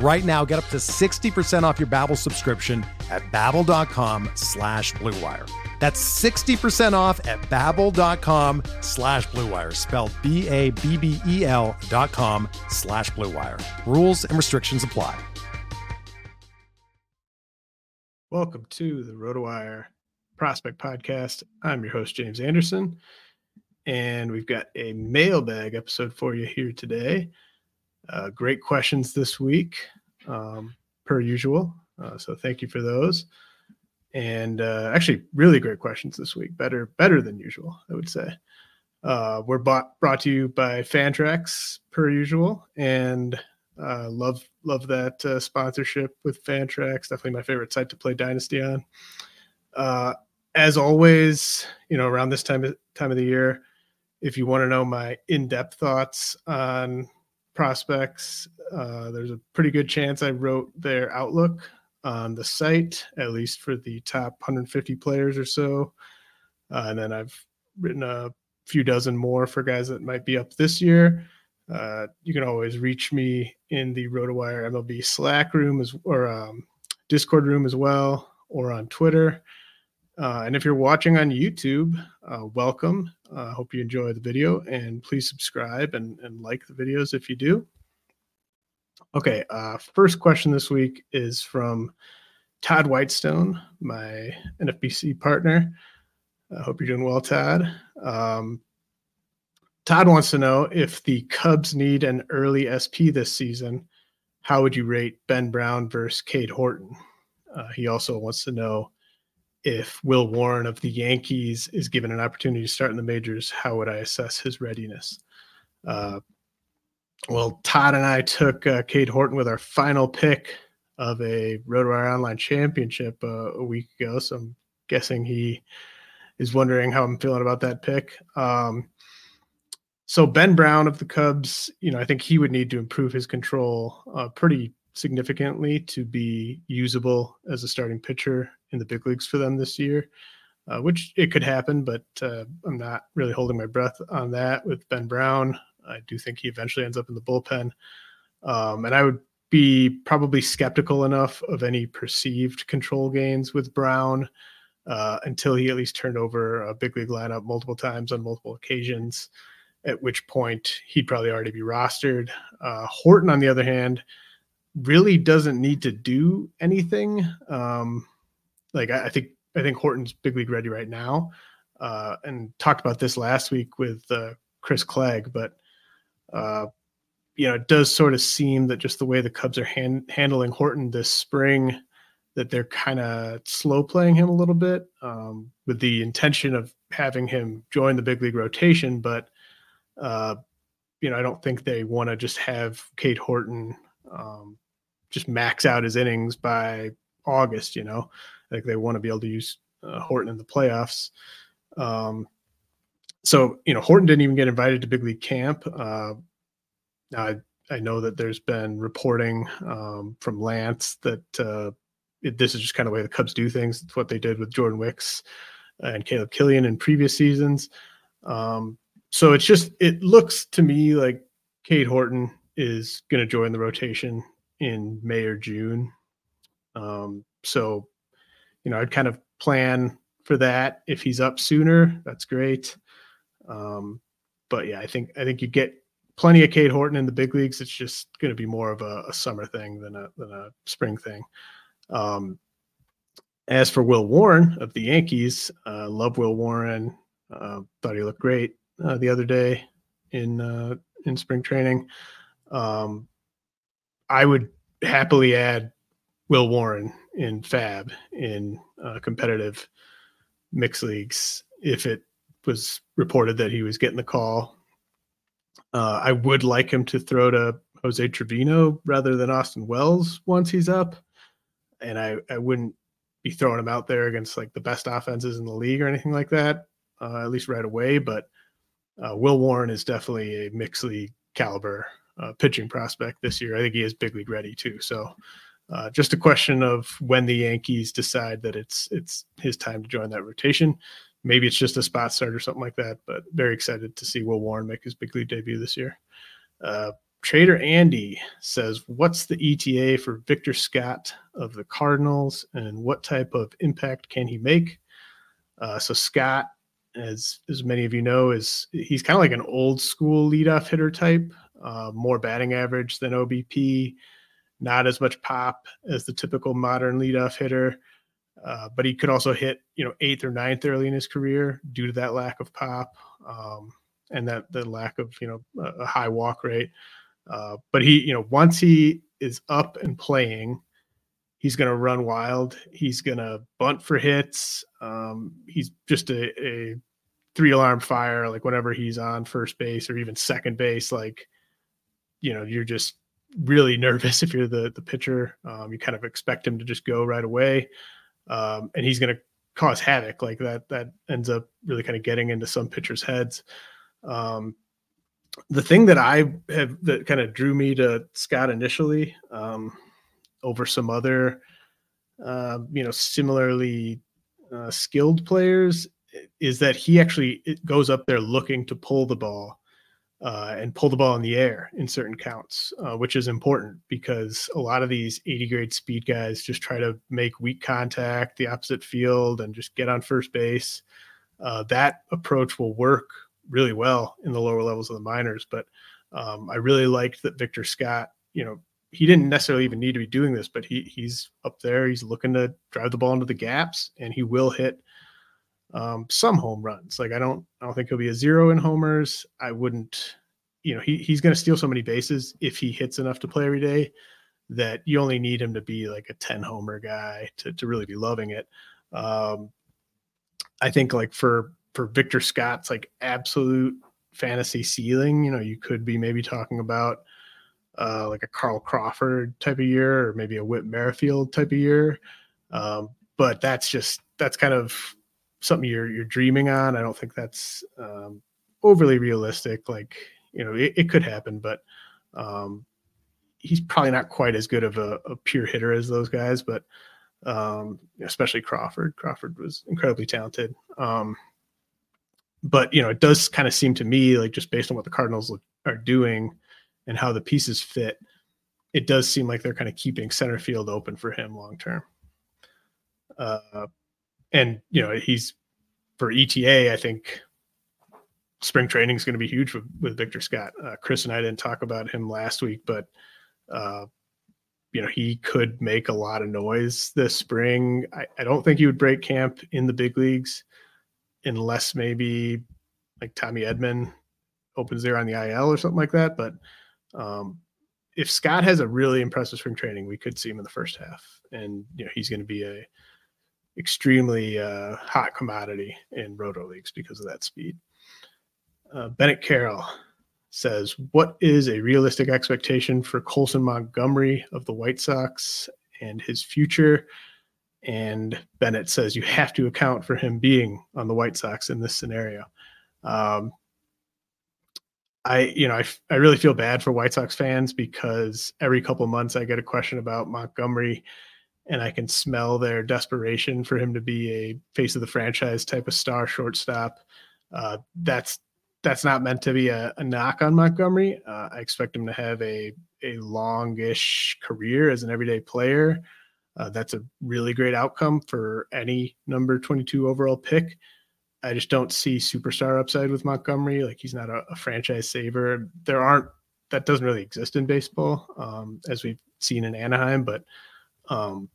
Right now, get up to 60% off your Babbel subscription at babbel.com slash bluewire. That's 60% off at babbel.com slash bluewire, spelled B-A-B-B-E-L dot com slash bluewire. Rules and restrictions apply. Welcome to the RotoWire Prospect Podcast. I'm your host, James Anderson, and we've got a mailbag episode for you here today. Uh, great questions this week, um, per usual. Uh, so thank you for those. And uh, actually, really great questions this week. Better, better than usual, I would say. Uh, we're bought, brought to you by Fantrax, per usual, and uh, love love that uh, sponsorship with Fantrax. Definitely my favorite site to play Dynasty on. As always, you know, around this time time of the year, if you want to know my in-depth thoughts on prospects, uh, there's a pretty good chance I wrote their outlook on the site, at least for the top 150 players or so. Uh, and then I've written a few dozen more for guys that might be up this year. Uh, you can always reach me in the RotoWire MLB Slack room as or um, Discord room as well, or on Twitter. Uh, and if you're watching on YouTube, uh, welcome. I uh, hope you enjoy the video and please subscribe and, and like the videos if you do. Okay, uh, first question this week is from Todd Whitestone, my NFBC partner. I hope you're doing well, Todd. Um, Todd wants to know if the Cubs need an early SP this season, how would you rate Ben Brown versus Cade Horton? Uh, he also wants to know if Will Warren of the Yankees is given an opportunity to start in the majors, how would I assess his readiness? Uh, well, Todd and I took uh, Cade Horton with our final pick of a RotoWire Online Championship uh, a week ago. So I'm guessing he is wondering how I'm feeling about that pick. Um, so Ben Brown of the Cubs, you know, I think he would need to improve his control uh, pretty significantly to be usable as a starting pitcher in the big leagues for them this year. Uh, which it could happen, but uh, I'm not really holding my breath on that with Ben Brown. I do think he eventually ends up in the bullpen. Um, and I would be probably skeptical enough of any perceived control gains with Brown uh, until he at least turned over a big league lineup multiple times on multiple occasions, at which point he'd probably already be rostered. Uh, Horton, on the other hand, really doesn't need to do anything. Um, like I, I, think I think Horton's big league ready right now, uh, and talked about this last week with uh, Chris Clegg, but uh, you know, it does sort of seem that just the way the Cubs are hand, handling Horton this spring, that they're kind of slow playing him a little bit um, with the intention of having him join the big league rotation. But, uh, you know, I don't think they want to just have Cade Horton um, just max out his innings by August, you know, like they want to be able to use uh, Horton in the playoffs. Um, so you know Horton didn't even get invited to big league camp. Uh, I I know that there's been reporting um, from Lance that uh, it, this is just kind of the way the Cubs do things. It's what they did with Jordan Wicks and Caleb Killian in previous seasons. Um, so it's just it looks to me like Cade Horton is going to join the rotation in May or June. Um, so you know I'd kind of plan for that. If he's up sooner, that's great. Um, but yeah, I think I think you get plenty of Cade Horton in the big leagues. It's just going to be more of a, a, summer thing than a than a spring thing. Um, as for Will Warren of the Yankees, uh, love Will Warren. Uh, thought he looked great uh, the other day in uh, in spring training. Um, I would happily add Will Warren in FAAB in uh, competitive mixed leagues if it was reported that he was getting the call. Uh, I would like him to throw to Jose Trevino rather than Austin Wells once he's up, and I I wouldn't be throwing him out there against like the best offenses in the league or anything like that, uh, at least right away. But uh, Will Warren is definitely a mixed league caliber uh, pitching prospect this year. I think he is big league ready too. So uh, just a question of when the Yankees decide that it's it's his time to join that rotation. Maybe it's just a spot start or something like that. But very excited to see Will Warren make his big league debut this year. Uh, Trader Andy says, "What's the ETA for Victor Scott of the Cardinals, and what type of impact can he make?" Uh, so Scott, as as many of you know, is he's kind of like an old school leadoff hitter type, uh, more batting average than OBP, not as much pop as the typical modern leadoff hitter. Uh, but he could also hit, you know, eighth or ninth early in his career due to that lack of pop um, and that the lack of, you know, a, high walk rate. Uh, but he, you know, once he is up and playing, he's going to run wild. He's going to bunt for hits. Um, he's just a, a, three alarm fire. Like whenever he's on first base or even second base, like you know, you're just really nervous if you're the the pitcher. Um, you kind of expect him to just go right away, um, and he's going to cause havoc. Like that that ends up really kind of getting into some pitchers' heads. Um, the thing that I have that kind of drew me to Scott initially um, over some other, uh, you know, similarly uh, skilled players is that he actually goes up there looking to pull the ball uh, and pull the ball in the air in certain counts, uh, which is important because a lot of these 80 grade speed guys just try to make weak contact, the opposite field, and just get on first base. Uh, that approach will work really well in the lower levels of the minors. But um, I really liked that Victor Scott, you know, he didn't necessarily even need to be doing this, but he he's up there. He's looking to drive the ball into the gaps, and he will hit um, some home runs. Like I don't I don't think he'll be a zero in homers. I wouldn't, you know, he he's going to steal so many bases if he hits enough to play every day that you only need him to be like a 10 homer guy to to really be loving it. Um, I think like for for Victor Scott's like absolute fantasy ceiling, you know, you could be maybe talking about uh, like a Carl Crawford type of year or maybe a Whit Merrifield type of year. Um, but that's just that's kind of something you're you're dreaming on. I don't think that's um, overly realistic. Like you know, it, it could happen, but um, he's probably not quite as good of a, a pure hitter as those guys. But um, especially Crawford. Crawford was incredibly talented. Um, but you know, it does kind of seem to me like just based on what the Cardinals are doing and how the pieces fit, it does seem like they're kind of keeping center field open for him long term. Uh, and you know, he's for ETA. I think spring training is going to be huge with, with Victor Scott. Uh, Chris and I didn't talk about him last week, but uh, you know, he could make a lot of noise this spring. I, I don't think he would break camp in the big leagues unless maybe like Tommy Edman opens there on the IL or something like that. But um, if Scott has a really impressive spring training, we could see him in the first half, and you know he's going to be a extremely uh, hot commodity in roto leagues because of that speed. Uh, Bennett Carroll says, "What is a realistic expectation for Colson Montgomery of the White Sox and his future?" And Bennett says you have to account for him being on the White Sox in this scenario. Um, I, you know, I, I really feel bad for White Sox fans because every couple months I get a question about Montgomery and I can smell their desperation for him to be a face of the franchise type of star shortstop. Uh, that's that's not meant to be a, a knock on Montgomery. Uh, I expect him to have a a longish career as an everyday player. Uh, that's a really great outcome for any number 22 overall pick. I just don't see superstar upside with Montgomery. Like he's not a, a franchise saver. There aren't that doesn't really exist in baseball, um, as we've seen in Anaheim. But um,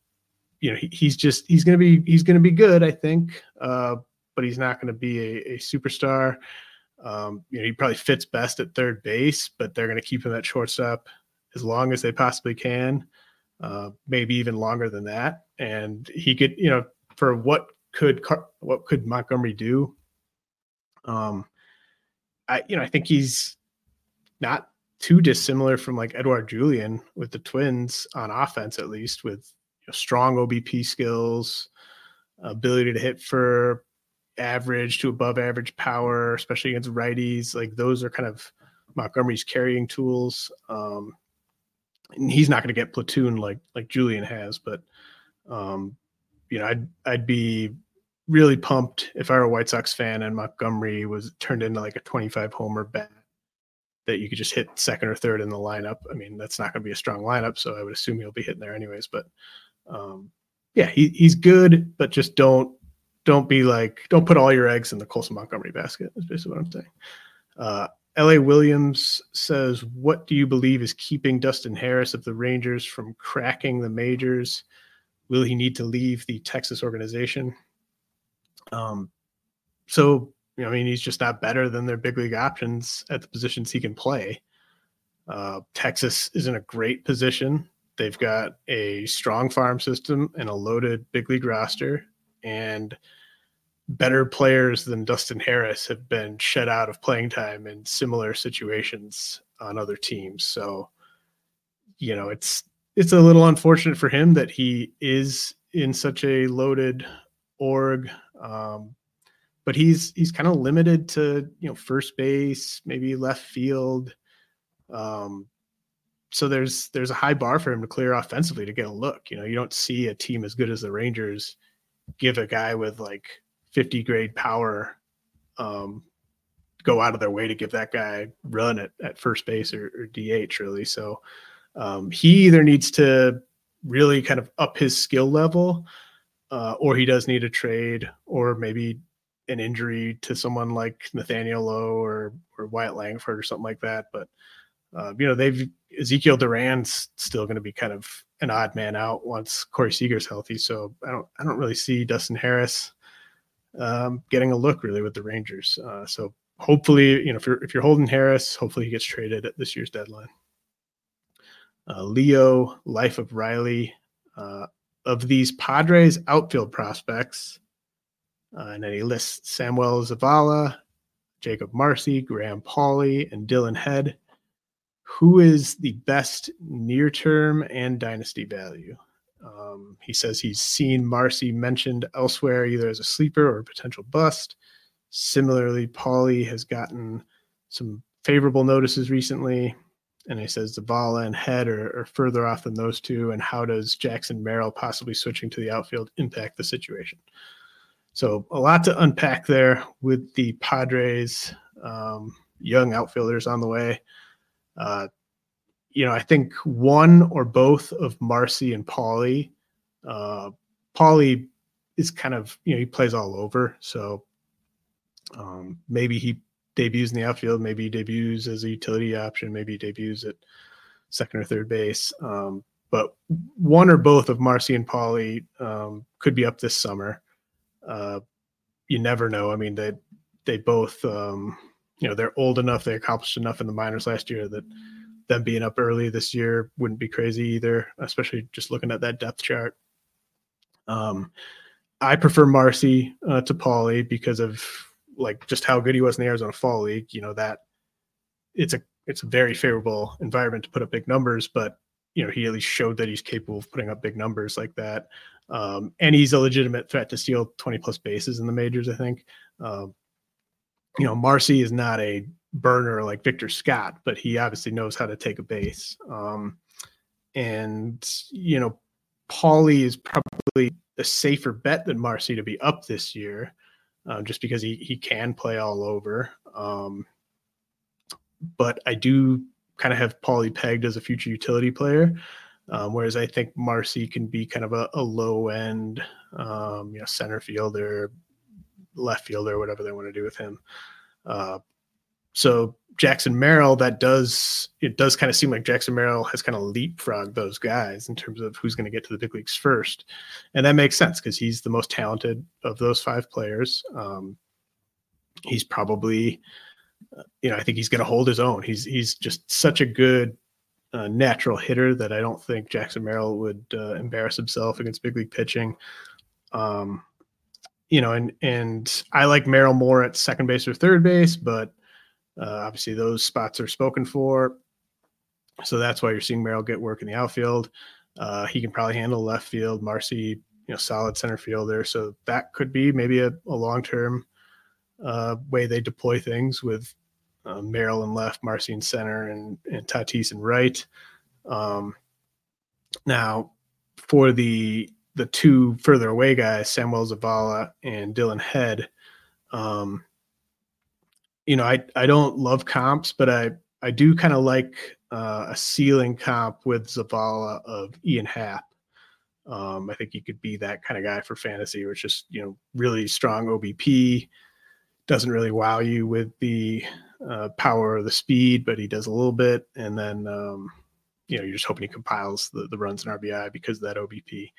you know, he, he's just he's gonna be he's gonna be good, I think. Uh, but he's not gonna be a, a superstar. Um, you know, he probably fits best at third base, but they're to keep him at shortstop as long as they possibly can, uh, maybe even longer than that. And he could, you know, for what could what could Montgomery do? Um, I you know I think he's not too dissimilar from like Edouard Julien with the Twins on offense, at least with strong OBP skills, ability to hit for average to above average power, especially against righties. Like those are kind of Montgomery's carrying tools. Um, and he's not going to get platoon like like Julien has, but um, you know, I'd I'd be really pumped if I were a White Sox fan and Montgomery was turned into like a 25 homer bat that you could just hit second or third in the lineup. I mean, that's not going to be a strong lineup, so I would assume he'll be hitting there anyways. But um, yeah, he, he's good, but just don't don't be like don't put all your eggs in the Colson Montgomery basket. Is basically what I'm saying. Uh, L.A. Williams says, "What do you believe is keeping Dustin Harris of the Rangers from cracking the majors? Will he need to leave the Texas organization?" Um, so you know, I mean, he's just not better than their big league options at the positions he can play. Uh, Texas is in a great position. They've got a strong farm system and a loaded big league roster, and better players than Dustin Harris have been shut out of playing time in similar situations on other teams. So, you know, it's it's a little unfortunate for him that he is in such a loaded org. Um, but he's he's kind of limited to you know first base, maybe left field. Um, so there's there's a high bar for him to clear offensively to get a look. You know, you don't see a team as good as the Rangers give a guy with like 50 grade power um, go out of their way to give that guy run at, at first base or, or DH really. So um, he either needs to really kind of up his skill level uh, or he does need a trade or maybe an injury to someone like Nathaniel Lowe or or Wyatt Langford or something like that. But uh, you know, they've Ezekiel Duran's still going to be kind of an odd man out once Corey Seager's healthy. So I don't I don't really see Dustin Harris um, getting a look really with the Rangers. Uh, so hopefully, you know, if you're if you're holding Harris, hopefully he gets traded at this year's deadline. Uh, Leo, Life of Riley, uh, of these Padres outfield prospects, uh, and then he lists Samuel Zavala, Jakob Marsee, Graham Pauley, and Dillon Head. Who is the best near term and dynasty value? Um, he says he's seen Marsee mentioned elsewhere, either as a sleeper or a potential bust. Similarly, Pauley has gotten some favorable notices recently. And he says Zavala and Head are, are, further off than those two. And how does Jackson Merrill possibly switching to the outfield impact the situation? So a lot to unpack there with the Padres um, young outfielders on the way. Uh, you know, I think one or both of Marsee and Pauley. Uh, Pauley is kind of you know he plays all over, so um, maybe he debuts in the outfield, maybe he debuts as a utility option, maybe he debuts at second or third base. Um, but one or both of Marsee and Pauley um, could be up this summer uh, you never know. I mean, they they both um, you know they're old enough, they accomplished enough in the minors last year that them being up early this year wouldn't be crazy either, especially just looking at that depth chart. Um, I prefer Marsee uh, to Pauley because of like just how good he was in the Arizona Fall League. You know that it's a it's a very favorable environment to put up big numbers, but you know he at least showed that he's capable of putting up big numbers like that. Um, and he's a legitimate threat to steal 20 plus bases in the majors, I think. Um, you know, Marsee is not a burner like Victor Scott, but he obviously knows how to take a base. Um, and, you know, Pauley is probably a safer bet than Marsee to be up this year, uh, just because he, he can play all over. Um, but I do kind of have Pauley pegged as a future utility player. Um, whereas I think Marsee can be kind of a, a low end, um, you know, center fielder, left fielder, whatever they want to do with him. Uh, so Jackson Merrill, that does it does kind of seem like Jackson Merrill has kind of leapfrogged those guys in terms of who's going to get to the big leagues first, and that makes sense because he's the most talented of those five players. Um, he's probably you know, I think he's going to hold his own. He's he's just such a good uh, natural hitter that I don't think Jackson Merrill would uh, embarrass himself against big league pitching. Um, you know, and and I like Merrill more at second base or third base, but uh, obviously those spots are spoken for. So that's why you're seeing Merrill get work in the outfield. Uh, he can probably handle left field. Marsee, you know, solid center fielder. So that could be maybe a, a long term uh, way they deploy things with uh, Merrill and left, Marsee and center, and, and Tatis and right. Um, now, for the the two further away guys, Samuel Zavala and Dillon Head, um, you know, I I don't love comps, but I I do kind of like uh, a ceiling comp with Zavala of Ian Happ. Um, I think he could be that kind of guy for fantasy, which is you know really strong OBP, doesn't really wow you with the uh, power or the speed, but he does a little bit. And then, um, you know, you're just hoping he compiles the, the runs in RBI because of that OBP,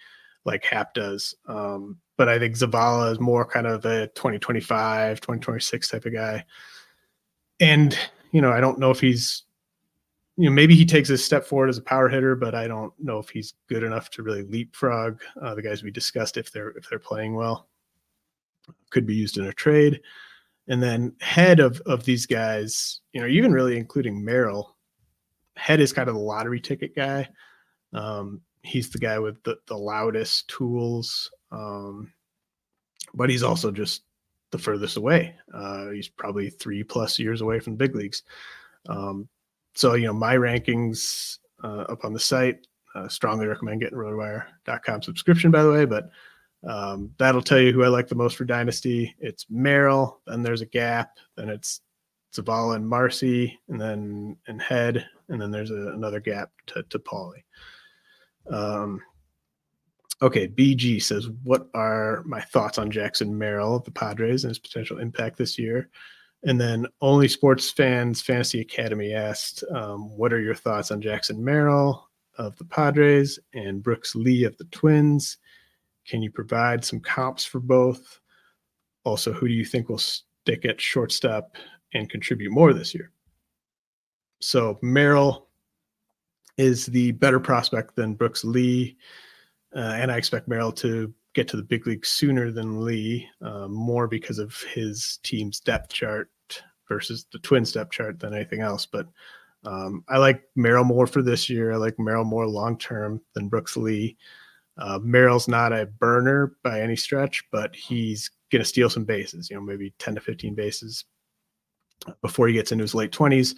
like Happ does. Um, but I think Zavala is more kind of a 2025, 2026 type of guy. And, you know, I don't know if he's, you know, maybe he takes a step forward as a power hitter, but I don't know if he's good enough to really leapfrog uh, the guys we discussed if they're if they're playing well. Could be used in a trade. And then head of of these guys, you know, even really including Merrill, head is kind of the lottery ticket guy. Um, he's the guy with the, the loudest tools, um, but he's also just the furthest away. Uh, he's probably three plus years away from the big leagues. Um, so, you know, my rankings uh, up on the site, uh, strongly recommend getting rotowire.com subscription, by the way, but um, that'll tell you who I like the most for Dynasty. It's Merrill, then there's a gap, then it's Zavala and Marsee, and then and Head, and then there's a, another gap to, to Pauley. Um, okay, BG says, What are my thoughts on Jackson Merrill of the Padres and his potential impact this year? And then Only Sports Fans Fantasy Academy asked, um, What are your thoughts on Jackson Merrill of the Padres and Brooks Lee of the Twins? Can you provide some comps for both? Also, who do you think will stick at shortstop and contribute more this year? So Merrill is the better prospect than Brooks Lee, uh, and I expect Merrill to get to the big league sooner than Lee, uh, more because of his team's depth chart versus the Twins depth chart than anything else. But um, I like Merrill more for this year. I like Merrill more long term than Brooks Lee. Uh, Merrill's not a burner by any stretch, but he's going to steal some bases, you know, maybe 10 to 15 bases before he gets into his late 20s.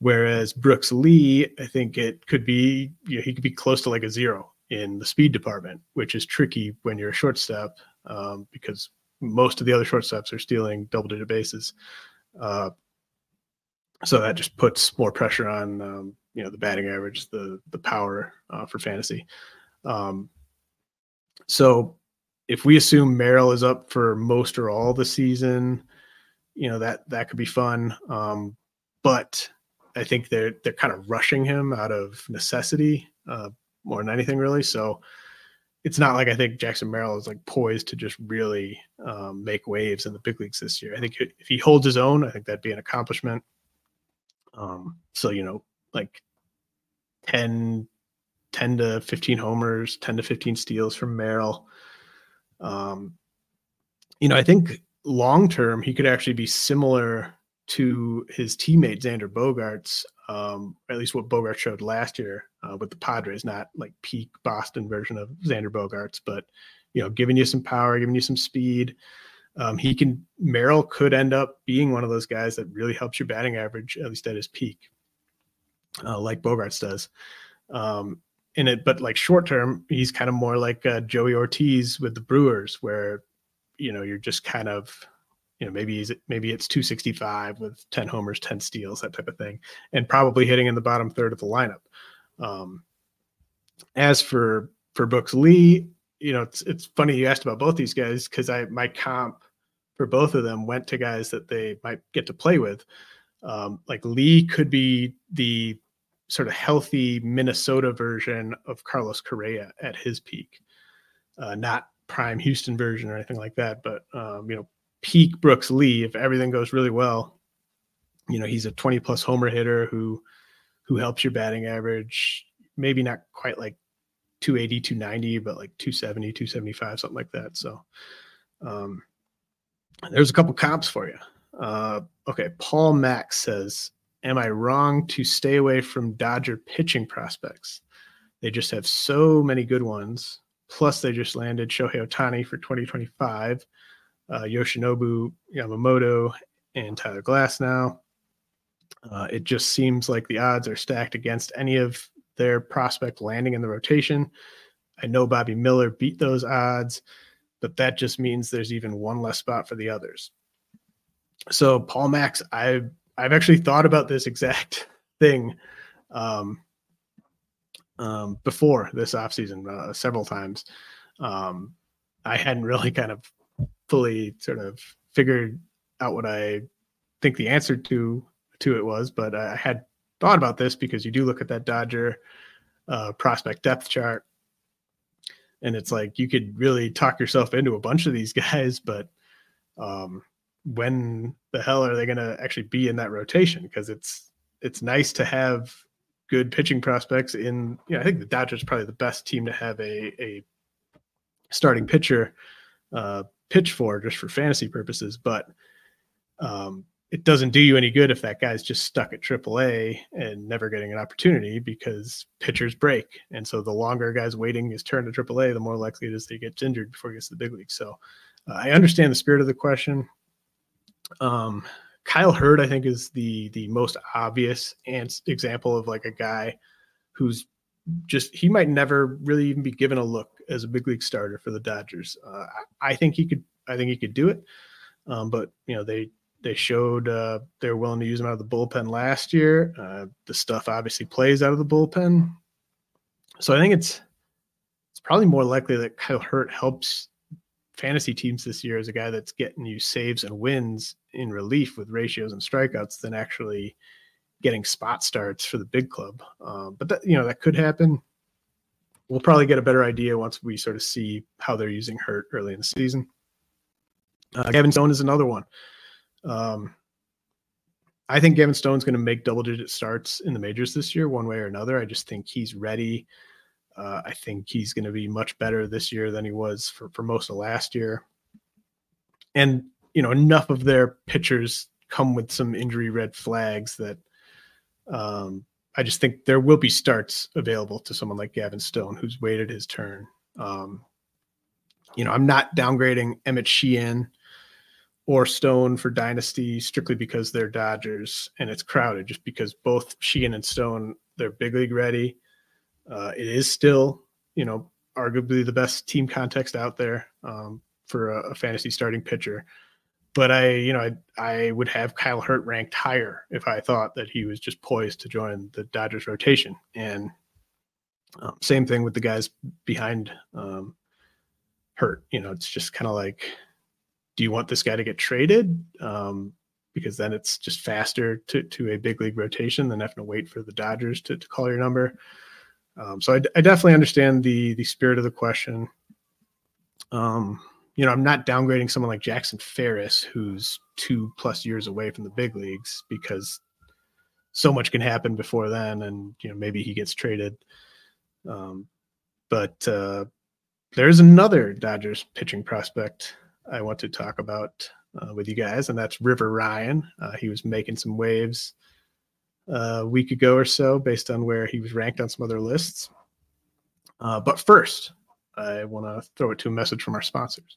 Whereas Brooks Lee, I think it could be, you know, he could be close to like a zero in the speed department, which is tricky when you're a shortstop um, because most of the other shortstops are stealing double digit bases. Uh, so that just puts more pressure on, um, you know, the batting average, the the power uh, for fantasy. Um, so if we assume Merrill is up for most or all the season, you know that that could be fun. Um, but I think they're they're kind of rushing him out of necessity uh, more than anything, really. So it's not like I think Jackson Merrill is like poised to just really um, make waves in the big leagues this year. I think if he holds his own, I think that'd be an accomplishment. Um, so you know, like 10, 10 to 15 homers, 10 to 15 steals from Merrill. Um, you know, I think long term, he could actually be similar to his teammate Xander Bogaerts, um, at least what Bogart showed last year uh, with the Padres, not like peak Boston version of Xander Bogaerts, but you know, giving you some power, giving you some speed. Um, he can Merrill could end up being one of those guys that really helps your batting average, at least at his peak, uh, like Bogaerts does. Um, in it, but like short term, he's kind of more like uh, Joey Ortiz with the Brewers, where you know you're just kind of you know maybe he's maybe it's 265 with 10 homers 10 steals that type of thing and probably hitting in the bottom third of the lineup um as for for brooks lee you know it's it's funny you asked about both these guys because i my comp for both of them went to guys that they might get to play with um like lee could be the sort of healthy Minnesota version of Carlos Correa at his peak. Uh, not prime Houston version or anything like that, but um, you know, peak Brooks Lee. If everything goes really well, you know, he's a 20 plus homer hitter who who helps your batting average, maybe not quite like 280, 290, but like 270, 275, something like that. So um there's a couple comps for you. Uh okay, Paul Max says, Am I wrong to stay away from Dodger pitching prospects? They just have so many good ones. Plus, they just landed Shohei Ohtani for 2025, uh, Yoshinobu Yamamoto, and Tyler Glasnow. Uh, it just seems like the odds are stacked against any of their prospect landing in the rotation. I know Bobby Miller beat those odds, but that just means there's even one less spot for the others. So Paul Max, I've I've actually thought about this exact thing um, um, before this offseason uh, several times. Um, I hadn't really kind of fully sort of figured out what I think the answer to to it was, but I had thought about this because you do look at that Dodger uh, prospect depth chart, and it's like you could really talk yourself into a bunch of these guys, but um, when the hell are they going to actually be in that rotation? Because it's it's nice to have good pitching prospects in. You know, I think the Dodgers probably the best team to have a a starting pitcher uh, pitch for just for fantasy purposes, but um, it doesn't do you any good if that guy's just stuck at AAA and never getting an opportunity because pitchers break. And so the longer a guy's waiting his turn to AAA, the more likely it is that he gets injured before he gets to the big league. So uh, I understand the spirit of the question. Um, Kyle Hurt, I think, is the the most obvious example of like a guy who's just he might never really even be given a look as a big league starter for the Dodgers. Uh, I, think he could. I think he could do it. Um, but you know they they showed uh, they're willing to use him out of the bullpen last year. Uh, the stuff obviously plays out of the bullpen, so I think it's it's probably more likely that Kyle Hurt helps fantasy teams this year as a guy that's getting you saves and wins in relief with ratios and strikeouts than actually getting spot starts for the big club. Um, but that you know that could happen. We'll probably get a better idea once we sort of see how they're using Hurt early in the season. Uh, Gavin Stone is another one. Um, I think Gavin Stone's going to make double digit starts in the majors this year, one way or another. I just think he's ready. Uh, I think he's going to be much better this year than he was for, for most of last year. And, you know, enough of their pitchers come with some injury red flags that um, I just think there will be starts available to someone like Gavin Stone who's waited his turn. Um, you know, I'm not downgrading Emmet Sheehan or Stone for Dynasty strictly because they're Dodgers and it's crowded, just because both Sheehan and Stone they're big league ready. Uh, it is still, you know, arguably the best team context out there um, for a, a, fantasy starting pitcher. But I, you know, I, I would have Kyle Hurt ranked higher if I thought that he was just poised to join the Dodgers rotation. And um, same thing with the guys behind um, Hurt. You know, it's just kind of like do you want this guy to get traded? Um, because then it's just faster to, to a big league rotation than having to wait for the Dodgers to, to call your number. Um, so I, I, definitely understand the the spirit of the question. Um, you know, I'm not downgrading someone like Jackson Ferris, who's two plus years away from the big leagues, because so much can happen before then, and you know maybe he gets traded. Um, but uh, there's another Dodgers pitching prospect I want to talk about uh, with you guys, and that's River Ryan. Uh, he was making some waves uh, a week ago or so based on where he was ranked on some other lists. Uh, but first, I want to throw it to a message from our sponsors.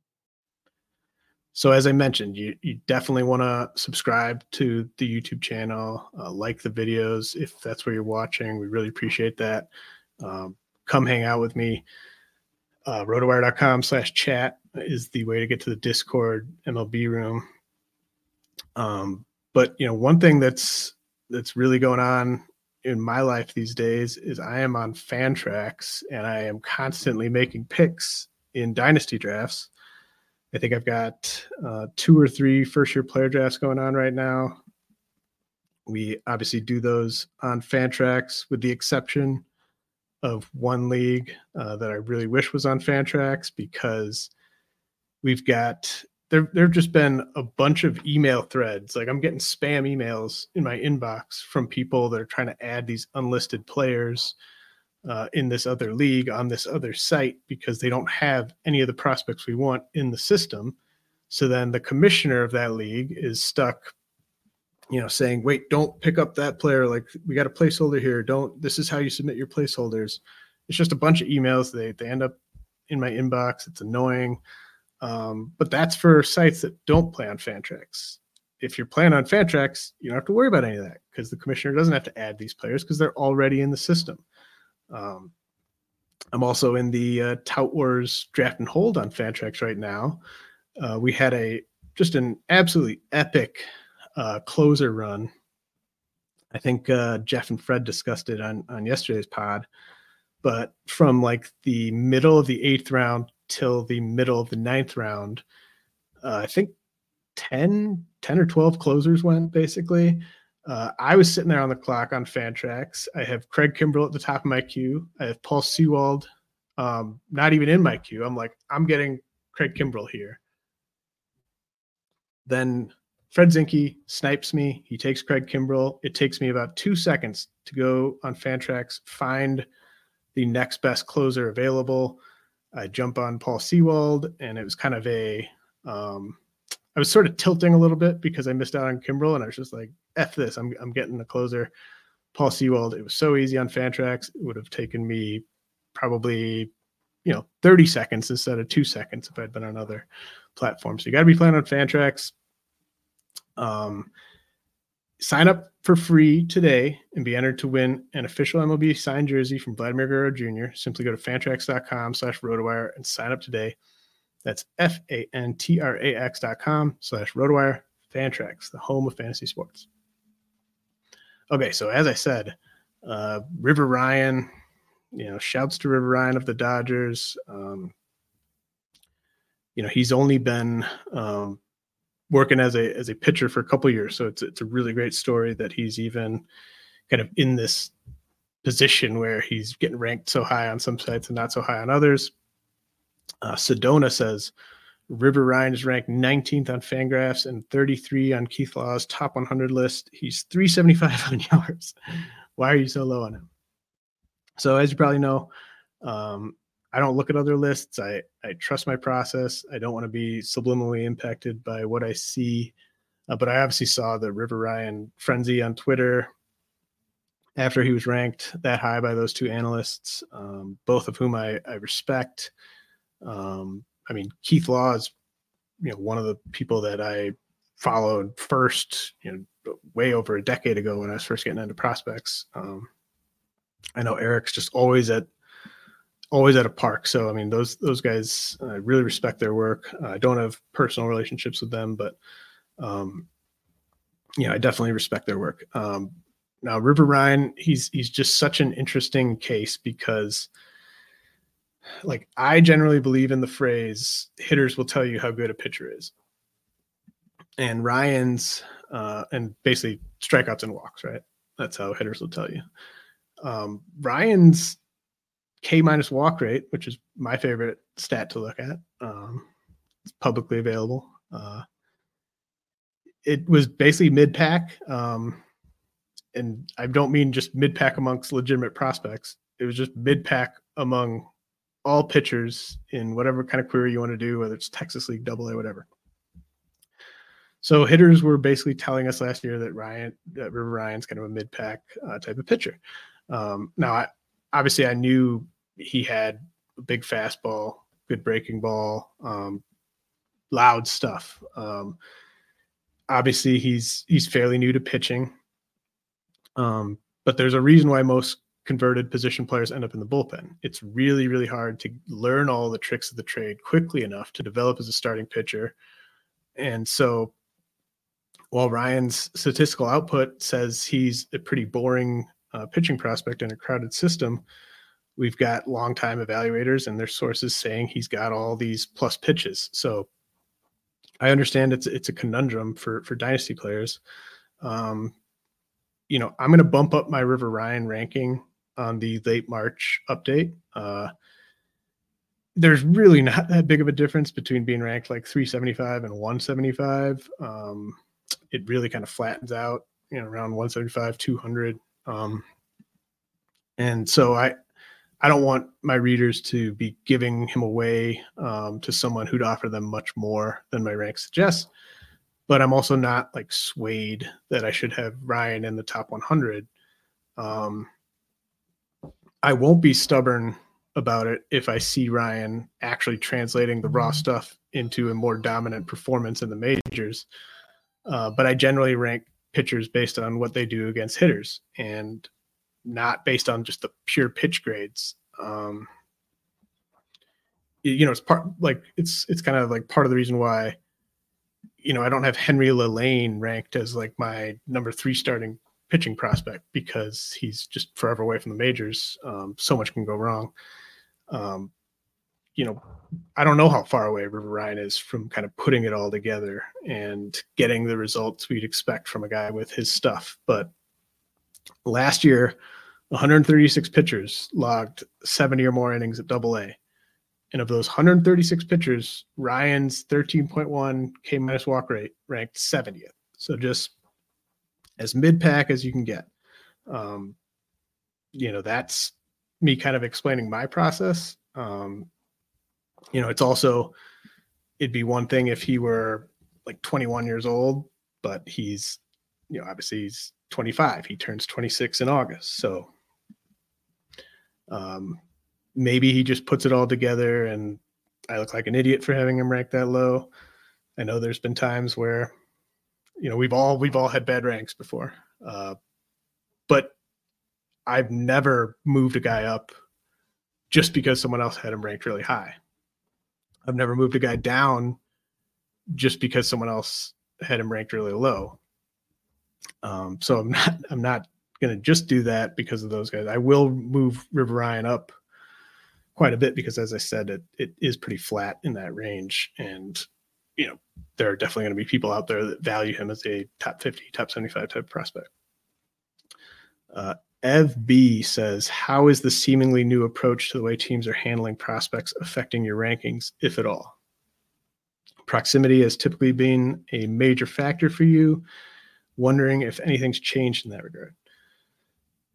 So as I mentioned, you you definitely want to subscribe to the YouTube channel, uh, like the videos if that's where you're watching. We really appreciate that. Um, come hang out with me. Uh, rotowire.com slash chat is the way to get to the Discord MLB room. Um, but you know, one thing that's that's really going on in my life these days is I am on Fantrax and I am constantly making picks in dynasty drafts I think I've got uh, two or three first year player drafts going on right now. We obviously do those on Fantrax, with the exception of one league uh, that I really wish was on Fantrax because we've got there. There've just been a bunch of email threads. Like I'm getting spam emails in my inbox from people that are trying to add these unlisted players uh, in this other league on this other site because they don't have any of the prospects we want in the system. So then the commissioner of that league is stuck, you know, saying, wait, don't pick up that player. Like we got a placeholder here. Don't, this is how you submit your placeholders. It's just a bunch of emails. They, they end up in my inbox. It's annoying. Um, but that's for sites that don't play on Fantrax. If you're playing on Fantrax, you don't have to worry about any of that because the commissioner doesn't have to add these players because they're already in the system. Um, I'm also in the uh, Tout Wars draft and hold on Fantrax right now. Uh, we had a just an absolutely epic uh, closer run. I think uh, Jeff and Fred discussed it on on yesterday's pod. But from like the middle of the eighth round till the middle of the ninth round, uh, I think 10, 10 or 12 closers went basically. Uh, I was sitting there on the clock on Fantrax. I have Craig Kimbrel at the top of my queue. I have Paul Sewald, um, not even in my queue. I'm like, I'm getting Craig Kimbrel here. Then Fred Zinkie snipes me. He takes Craig Kimbrel. It takes me about two seconds to go on Fantrax, find the next best closer available. I jump on Paul Sewald, and it was kind of a um, I was sort of tilting a little bit because I missed out on Kimbrel, and I was just like, "F this! I'm I'm getting the closer." Paul Sewald. It was so easy on Fantrax. It would have taken me probably, you know, 30 seconds instead of two seconds if I'd been on other platforms. So you got to be playing on Fantrax. Um, sign up for free today and be entered to win an official MLB signed jersey from Vladimir Guerrero Jr. Simply go to fantrax.com slash rotowire and sign up today. That's F A N T R A X dot com slash RotoWire Fantrax, the home of fantasy sports. Okay, so as I said, uh, River Ryan, you know, shouts to River Ryan of the Dodgers. Um, you know, he's only been um, working as a as a pitcher for a couple years, so it's it's a really great story that he's even kind of in this position where he's getting ranked so high on some sites and not so high on others. Uh, Sedona says River Ryan is ranked 19th on Fangraphs and 33 on Keith Law's top 100 list. He's 375 on yards. Why are you so low on him? So, as you probably know, um, I don't look at other lists. I I trust my process. I don't want to be subliminally impacted by what I see. Uh, but I obviously saw the River Ryan frenzy on Twitter after he was ranked that high by those two analysts, um, both of whom I, I respect. Um, I mean, Keith Law is, you know, one of the people that I followed first, you know, way over a decade ago when I was first getting into prospects. Um, I know Eric's just always at always at a park. So I mean, those those guys, I really respect their work. I don't have personal relationships with them, but um, yeah, I definitely respect their work. Um, now River Ryan, he's he's just such an interesting case because like I generally believe in the phrase hitters will tell you how good a pitcher is. And Ryan's uh and basically strikeouts and walks, right? That's how hitters will tell you. Um Ryan's K minus walk rate, which is my favorite stat to look at. Um it's publicly available. Uh it was basically mid pack. Um and I don't mean just mid pack amongst legitimate prospects. It was just mid pack among all pitchers in whatever kind of query you want to do, whether it's Texas League, Double A, whatever. So hitters were basically telling us last year that Ryan, that River Ryan's kind of a mid pack uh, type of pitcher. Um, now, I, obviously, I knew he had a big fastball, good breaking ball, um, loud stuff. Um, obviously, he's he's fairly new to pitching. Um, but there's a reason why most converted position players end up in the bullpen. It's really, really hard to learn all the tricks of the trade quickly enough to develop as a starting pitcher. And so while Ryan's statistical output says he's a pretty boring uh, pitching prospect in a crowded system, we've got longtime evaluators and their sources saying he's got all these plus pitches. So I understand it's it's a conundrum for for dynasty players. Um, you know, I'm going to bump up my River Ryan ranking on the late March update. Uh, there's really not that big of a difference between being ranked like 375 and 175. Um, it really kind of flattens out, you know, around 175, 200. Um, and so I, I don't want my readers to be giving him away um, to someone who'd offer them much more than my rank suggests but I'm also not like swayed that I should have Ryan in the top 100. Um, I won't be stubborn about it if I see Ryan actually translating the raw mm-hmm. stuff into a more dominant performance in the majors. Uh, but I generally rank pitchers based on what they do against hitters and not based on just the pure pitch grades. Um, you know, it's part like it's it's kind of like part of the reason why you know, I don't have Henry Lalane ranked as like my number three starting pitching prospect because he's just forever away from the majors. Um, so much can go wrong. Um, you know, I don't know how far away River Ryan is from kind of putting it all together and getting the results we'd expect from a guy with his stuff. But last year, 136 pitchers logged 70 or more innings at double A. And of those 136 pitchers, Ryan's 13.1 K minus walk rate ranked 70th. So just as mid pack as you can get. Um, you know, that's me kind of explaining my process. Um, you know, it's also, it'd be one thing if he were like 21 years old, but he's, you know, obviously he's 25. He turns 26 in August. So, um, maybe he just puts it all together and I look like an idiot for having him ranked that low. I know there's been times where, you know, we've all we've all had bad ranks before, uh, but I've never moved a guy up just because someone else had him ranked really high. I've never moved a guy down just because someone else had him ranked really low. Um, so I'm not I'm not going to just do that because of those guys. I will move River Ryan up quite a bit because as I said, it, it is pretty flat in that range. And, you know, there are definitely going to be people out there that value him as a top 50, top 75 type prospect. Uh, Ev B says, How is the seemingly new approach to the way teams are handling prospects affecting your rankings, if at all? Proximity has typically been a major factor for you. Wondering if anything's changed in that regard.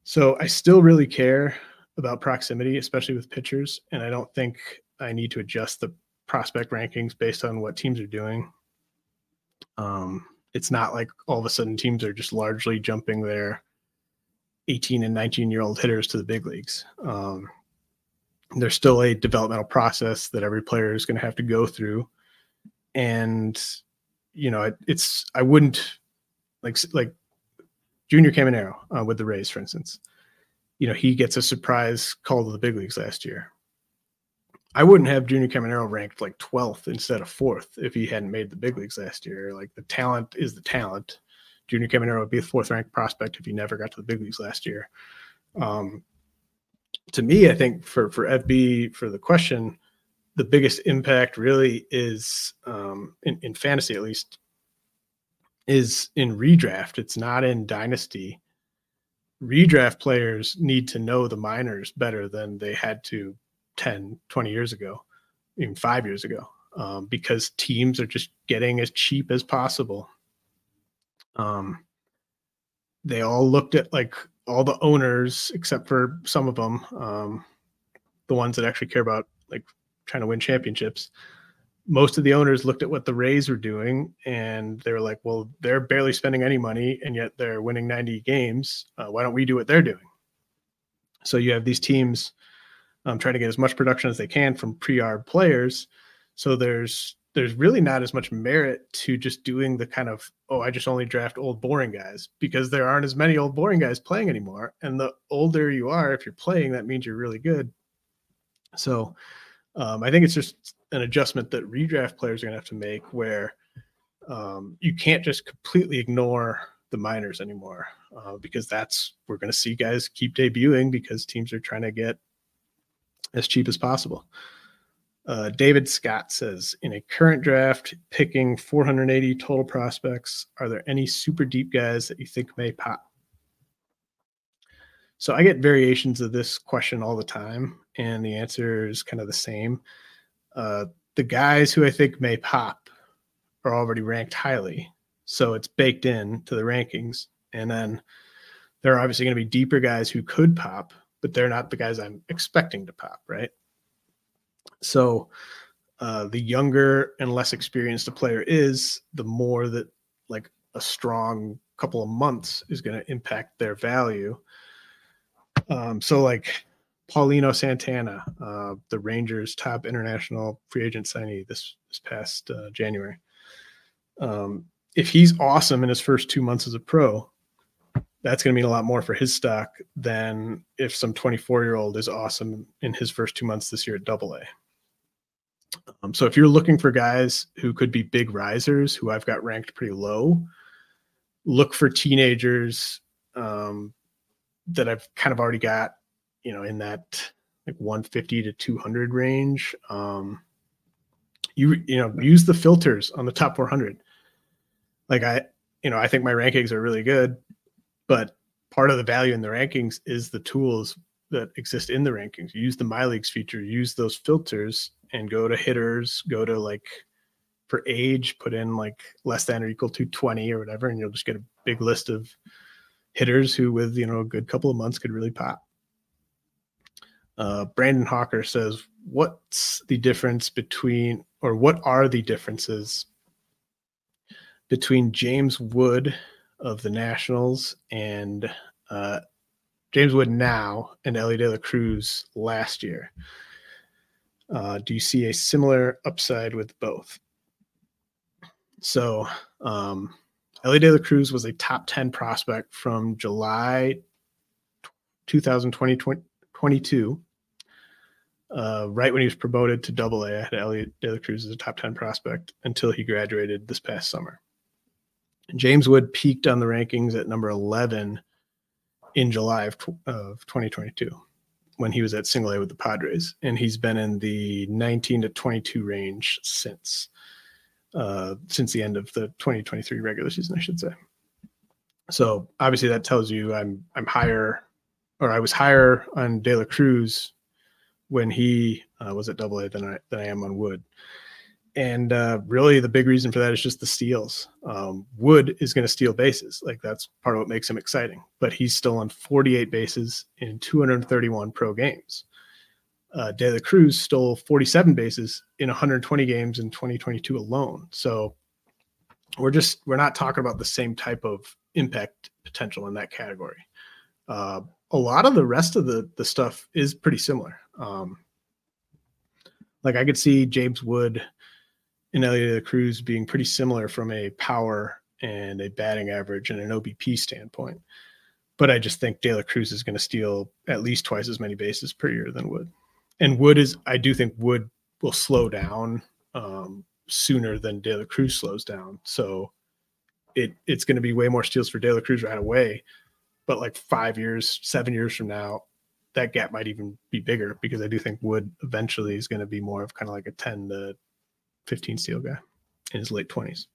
So I still really care about proximity, especially with pitchers. And I don't think I need to adjust the prospect rankings based on what teams are doing. Um, it's not like all of a sudden teams are just largely jumping their 18 and 19 year old hitters to the big leagues. Um, there's still a developmental process that every player is going to have to go through. And, you know, it, it's, I wouldn't like, like Junior Caminero uh, with the Rays, for instance. You know, he gets a surprise call to the big leagues last year. I wouldn't have Junior Caminero ranked like 12th instead of fourth if he hadn't made the big leagues last year. Like the talent is the talent. Junior Caminero would be a fourth ranked prospect if he never got to the big leagues last year. Um, to me, I think for for FB for the question, the biggest impact really is um, in, in fantasy at least is in redraft. It's not in dynasty. Redraft players need to know the minors better than they had to 10, 20 years ago, even five years ago, um, because teams are just getting as cheap as possible. Um, they all looked at like all the owners, except for some of them, um, the ones that actually care about like trying to win championships. Most of the owners looked at what the Rays were doing and they were like, well, they're barely spending any money and yet they're winning 90 games. Uh, why don't we do what they're doing? So you have these teams um, trying to get as much production as they can from pre-arb players. So there's there's really not as much merit to just doing the kind of oh I just only draft old boring guys because there aren't as many old boring guys playing anymore. And the older you are, if you're playing, that means you're really good. So um, I think it's just an adjustment that redraft players are going to have to make where um, you can't just completely ignore the minors anymore uh, because that's we're going to see guys keep debuting because teams are trying to get as cheap as possible. Uh, David Scott says in a current draft, picking 480 total prospects, are there any super deep guys that you think may pop? So I get variations of this question all the time, and the answer is kind of the same. Uh, the guys who I think may pop are already ranked highly, so it's baked in to the rankings. And then there are obviously going to be deeper guys who could pop, but they're not the guys I'm expecting to pop, right? So uh, the younger and less experienced a player is, the more that like a strong couple of months is going to impact their value. Um, so like Paulino Santana, uh, the Rangers' top international free agent signee this this past uh, January. Um, if he's awesome in his first two months as a pro, that's going to mean a lot more for his stock than if some 24 year old is awesome in his first two months this year at double A. Um, so if you're looking for guys who could be big risers, who I've got ranked pretty low, look for teenagers um, that I've kind of already got, you know, in that like 150 to 200 range. Um, you you know use the filters on the top 400. Like I, you know, I think my rankings are really good, but part of the value in the rankings is the tools that exist in the rankings. Use the My Leagues feature, use those filters and go to hitters, go to like for age, put in like less than or equal to 20 or whatever, and you'll just get a big list of hitters who, with you know a good couple of months, could really pop. Uh, Brandon Hawker says, "What's the difference between, or what are the differences between James Wood of the Nationals and uh, James Wood now and Elly De La Cruz last year?" Uh, do you see a similar upside with both? So, um, Elly De La Cruz was a top 10 prospect from July 2020 22. Uh, right when he was promoted to double A, I had Elly De La Cruz as a top 10 prospect until he graduated this past summer. James Wood peaked on the rankings at number 11 in July of, of 2022 when he was at single A with the Padres, and he's been in the 19 to 22 range since uh, since the end of the 2023 regular season, I should say. So obviously that tells you I'm I'm higher, or I was higher on De La Cruz when he uh, was at Double A than I than I am on Wood. And uh, really the big reason for that is just the steals. Um, Wood is going to steal bases, like that's part of what makes him exciting. But he's still on 48 bases in 231 pro games. Uh, De La Cruz stole 47 bases in 120 games in 2022 alone. So we're just we're not talking about the same type of impact potential in that category. Uh, a lot of the rest of the the stuff is pretty similar. Um, like I could see James Wood and Elliot Cruz being pretty similar from a power and a batting average and an OBP standpoint. But I just think De La Cruz is going to steal at least twice as many bases per year than Wood. And Wood is, I do think Wood will slow down um, sooner than De La Cruz slows down. So it it's going to be way more steals for De La Cruz right away. But like five years, seven years from now, that gap might even be bigger because I do think Wood eventually is going to be more of kind of like a 10 to 15 steal guy in his late 20s.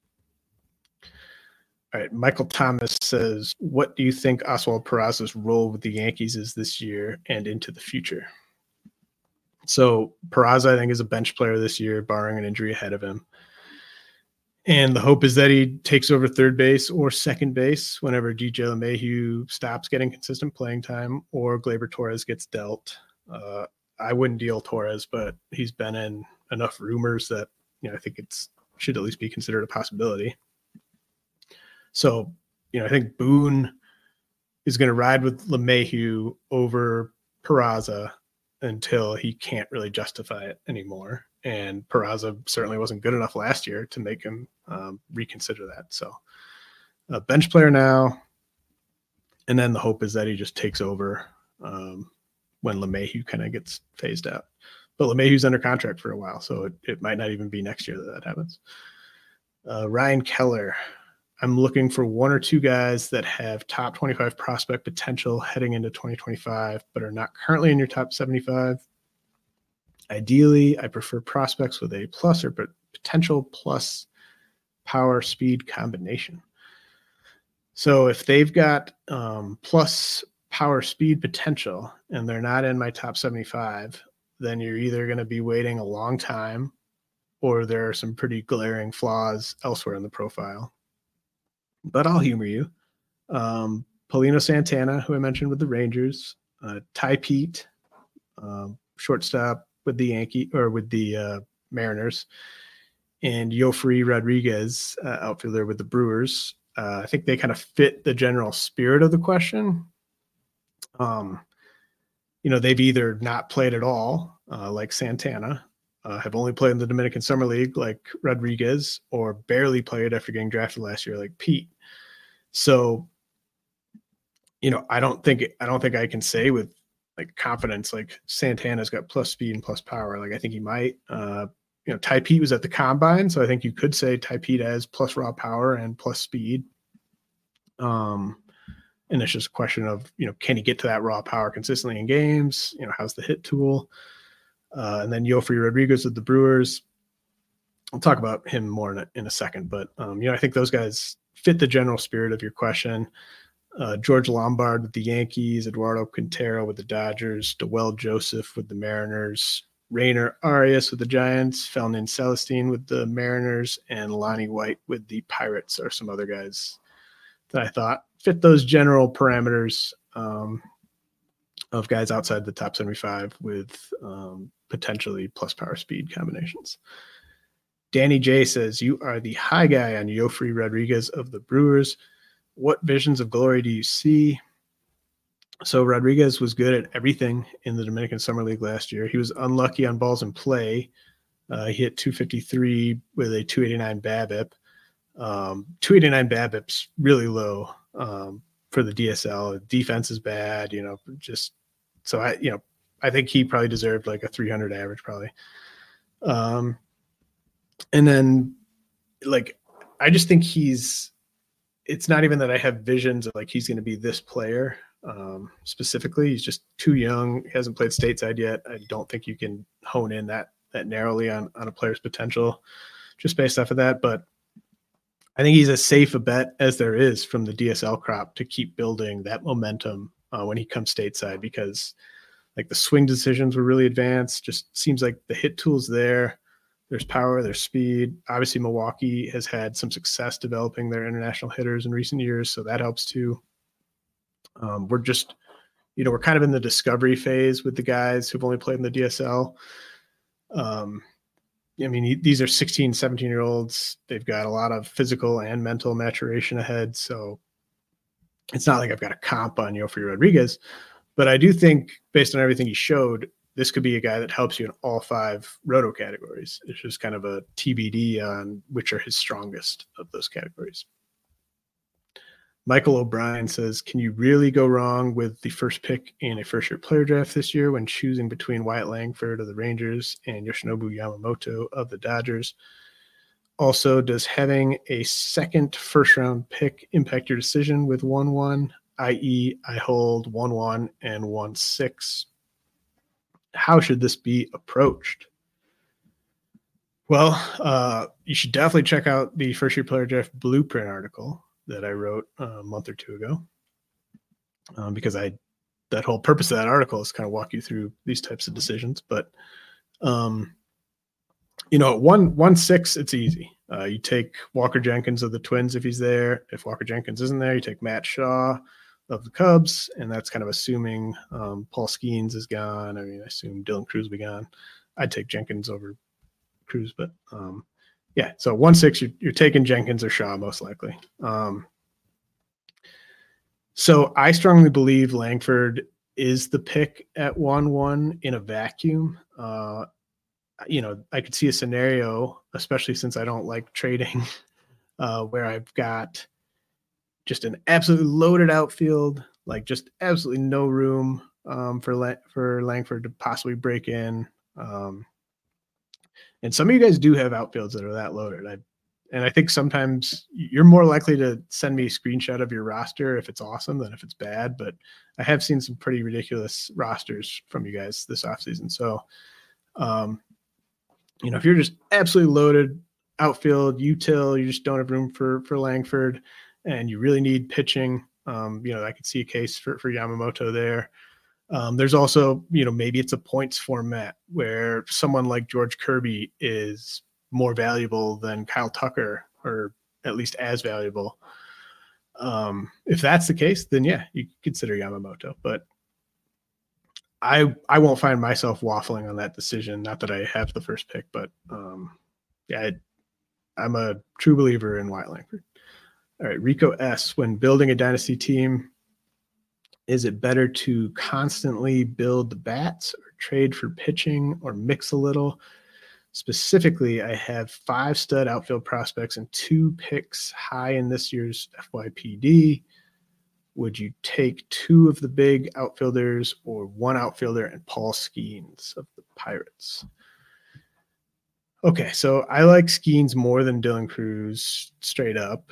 All right, Michael Thomas says, "What do you think Oswald Peraza's role with the Yankees is this year and into the future?" So Peraza, I think, is a bench player this year, barring an injury ahead of him. And the hope is that he takes over third base or second base whenever DJ LeMahieu stops getting consistent playing time or Gleyber Torres gets dealt. Uh, I wouldn't deal Torres, but he's been in enough rumors that you know, I think it's should at least be considered a possibility. So, you know, I think Boone is going to ride with LeMahieu over Peraza until he can't really justify it anymore. And Peraza certainly wasn't good enough last year to make him um, reconsider that. So, a bench player now, and then the hope is that he just takes over um, when LeMahieu kind of gets phased out. But LeMahieu's under contract for a while, so it, it might not even be next year that that happens. Uh, Ryan Keller, I'm looking for one or two guys that have top 25 prospect potential heading into 2025, but are not currently in your top 75. Ideally, I prefer prospects with a plus or but potential plus power speed combination. So if they've got um, plus power speed potential and they're not in my top 75, then you're either going to be waiting a long time or there are some pretty glaring flaws elsewhere in the profile. But I'll humor you. Um, Paulino Santana, who I mentioned with the Rangers, uh, Tai Peete, um, shortstop with the Yankee or with the uh, Mariners, and Yophery Rodriguez, uh, outfielder with the Brewers. Uh, I think they kind of fit the general spirit of the question. Um, you know, they've either not played at all, uh, like Santana, uh, have only played in the Dominican Summer League, like Rodriguez, or barely played after getting drafted last year, like Peete. So, you know, I don't think I don't think I can say with like confidence like Santana's got plus speed and plus power. Like I think he might. Uh, you know, Tai Peete was at the combine, so I think you could say Tai Peete has plus raw power and plus speed. Um, and it's just a question of you know can he get to that raw power consistently in games? You know how's the hit tool? Uh, and then Yophery Rodriguez with the Brewers I'll talk about him more in a, in a second but um, you know I think those guys fit the general spirit of your question. Uh, George Lombard with the Yankees Eduardo Quintero with the Dodgers Dawel Joseph with the Mariners Rayner Arias with the Giants, Felnin Celestin with the Mariners, and Lonnie White with the Pirates are some other guys that I thought fit those general parameters um, of guys outside the top 75 with um, potentially plus power speed combinations. Danny J says, You are the high guy on Yophery Rodriguez of the Brewers. What visions of glory do you see? So Rodriguez was good at everything in the Dominican Summer League last year. He was unlucky on balls in play. Uh, he hit 253 with a 289 BABIP. Um, 289 BABIP's really low um, for the DSL. Defense is bad, you know, just so I, you know, I think he probably deserved like a 300 average probably. Um, and then like, I just think he's, it's not even that I have visions of like he's going to be this player um, specifically. He's just too young. He hasn't played stateside yet. I don't think you can hone in that that narrowly on on a player's potential just based off of that. But I think he's as safe a bet as there is from the DSL crop to keep building that momentum uh, when he comes stateside because like the swing decisions were really advanced. Just seems like the hit tools there. There's power, there's speed. Obviously, Milwaukee has had some success developing their international hitters in recent years, so that helps too. Um, we're just, you know, we're kind of in the discovery phase with the guys who've only played in the DSL. Um, I mean, these are 16, 17 year olds. They've got a lot of physical and mental maturation ahead. So it's not like I've got a comp on Yophery Rodriguez, but I do think based on everything he showed, this could be a guy that helps you in all five roto categories. It's just kind of a TBD on which are his strongest of those categories. Michael O'Brien says, Can you really go wrong with the first pick in a first year player draft this year when choosing between Wyatt Langford of the Rangers and Yoshinobu Yamamoto of the Dodgers? Also, does having a second first round pick impact your decision with 1 1, i.e., I hold 1 1 and 1 6? How should this be approached? Well, uh, you should definitely check out the first year player draft blueprint article that I wrote a month or two ago, um, because I that whole purpose of that article is kind of walk you through these types of decisions. But um, you know, one one six, it's easy. Uh, you take Walker Jenkins of the Twins if he's there. If Walker Jenkins isn't there, you take Matt Shaw of the Cubs, and that's kind of assuming um, Paul Skenes is gone. I mean, I assume Dylan Crews will be gone. I'd take Jenkins over Crews, but um, yeah, so one six, you're, you're taking Jenkins or Shaw most likely. Um, so I strongly believe Langford is the pick at one one in a vacuum. Uh, you know, I could see a scenario, especially since I don't like trading, uh, where I've got just an absolutely loaded outfield, like just absolutely no room um, for La- for Langford to possibly break in. Um, and some of you guys do have outfields that are that loaded. I, and I think sometimes you're more likely to send me a screenshot of your roster if it's awesome than if it's bad. But I have seen some pretty ridiculous rosters from you guys this offseason. So, um, you know, if you're just absolutely loaded outfield, util, you just don't have room for for Langford, and you really need pitching. Um, you know, I could see a case for for Yamamoto there. Um, there's also, you know, maybe it's a points format where someone like George Kirby is more valuable than Kyle Tucker, or at least as valuable. Um, if that's the case, then yeah, you consider Yamamoto. But I I won't find myself waffling on that decision. Not that I have the first pick, but um, yeah, I, am a true believer in Wyatt Langford. All right, Rico S. When building a dynasty team, is it better to constantly build the bats or trade for pitching or mix a little? Specifically, I have five stud outfield prospects and two picks high in this year's FYPD. Would you take two of the big outfielders or one outfielder and Paul Skenes of the Pirates? Okay, so I like Skenes more than Dylan Crews straight up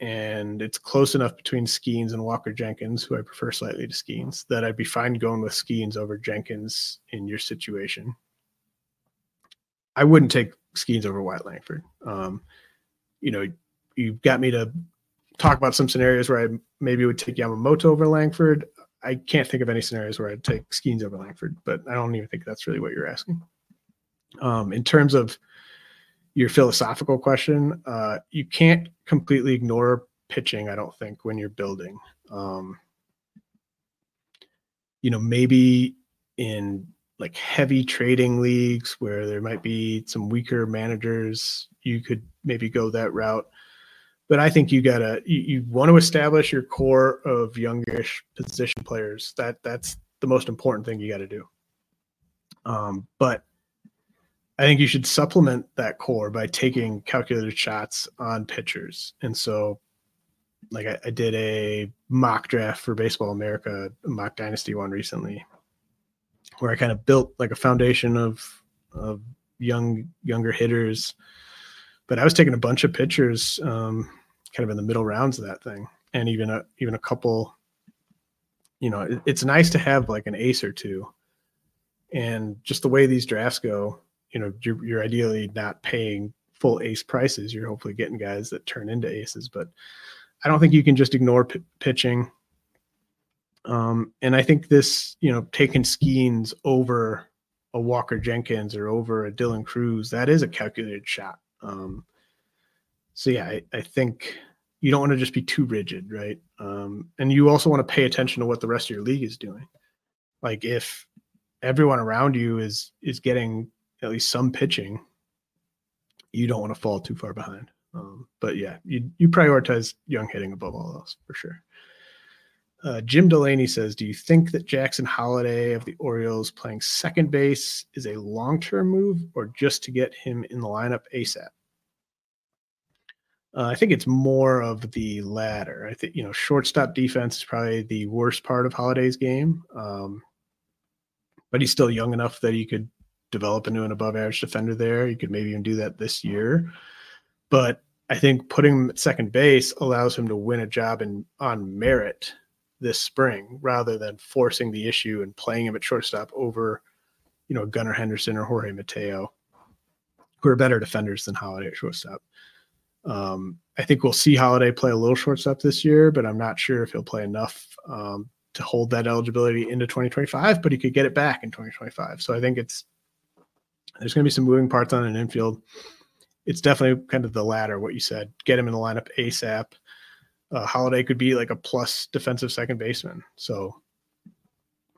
and it's close enough between Skenes and Walker Jenkins, who I prefer slightly to Skenes, that I'd be fine going with Skenes over Jenkins in your situation. I wouldn't take Skenes over Wyatt Langford. Um, you know, you got me to talk about some scenarios where I maybe would take Yamamoto over Langford. I can't think of any scenarios where I'd take Skenes over Langford, but I don't even think that's really what you're asking. Um, in terms of your philosophical question, uh, you can't completely ignore pitching. I don't think when you're building. Um, you know, maybe in like heavy trading leagues where there might be some weaker managers, you could maybe go that route. But I think you gotta you, you want to establish your core of youngish position players. That that's the most important thing you got to do. Um, but I think you should supplement that core by taking calculated shots on pitchers. And so, like, I, I did a mock draft for Baseball America, mock dynasty one recently, where I kind of built like a foundation of of young younger hitters. But I was taking a bunch of pitchers, um, kind of in the middle rounds of that thing, and even a even a couple. You know, it, it's nice to have like an ace or two, and just the way these drafts go, you know you're, you're ideally not paying full ace prices you're hopefully getting guys that turn into aces but i don't think you can just ignore p- pitching um, and i think this you know taking Skenes over a Walker Jenkins or over a Dylan Crews that is a calculated shot. Um, so yeah, I, I think you don't want to just be too rigid, right? Um, and you also want to pay attention to what the rest of your league is doing. Like if everyone around you is is getting at least some pitching, you don't want to fall too far behind. Um, but yeah, you you prioritize young hitting above all else for sure. Uh, Jim Delaney says, "Do you think that Jackson Holliday of the Orioles playing second base is a long-term move, or just to get him in the lineup ASAP?" Uh, I think it's more of the latter. I think you know, shortstop defense is probably the worst part of Holliday's game, um, but he's still young enough that he could develop into an above-average defender there. You could maybe even do that this year, but I think putting him at second base allows him to win a job in on merit this spring rather than forcing the issue and playing him at shortstop over, you know, Gunnar Henderson or Jorge Mateo, who are better defenders than Holliday at shortstop. Um, I think we'll see Holliday play a little shortstop this year, but I'm not sure if he'll play enough um, to hold that eligibility into 2025. But he could get it back in 2025. So I think it's there's going to be some moving parts on an infield it's definitely kind of the latter, what you said. Get him in the lineup ASAP. Uh, Holliday could be like a plus defensive second baseman. So,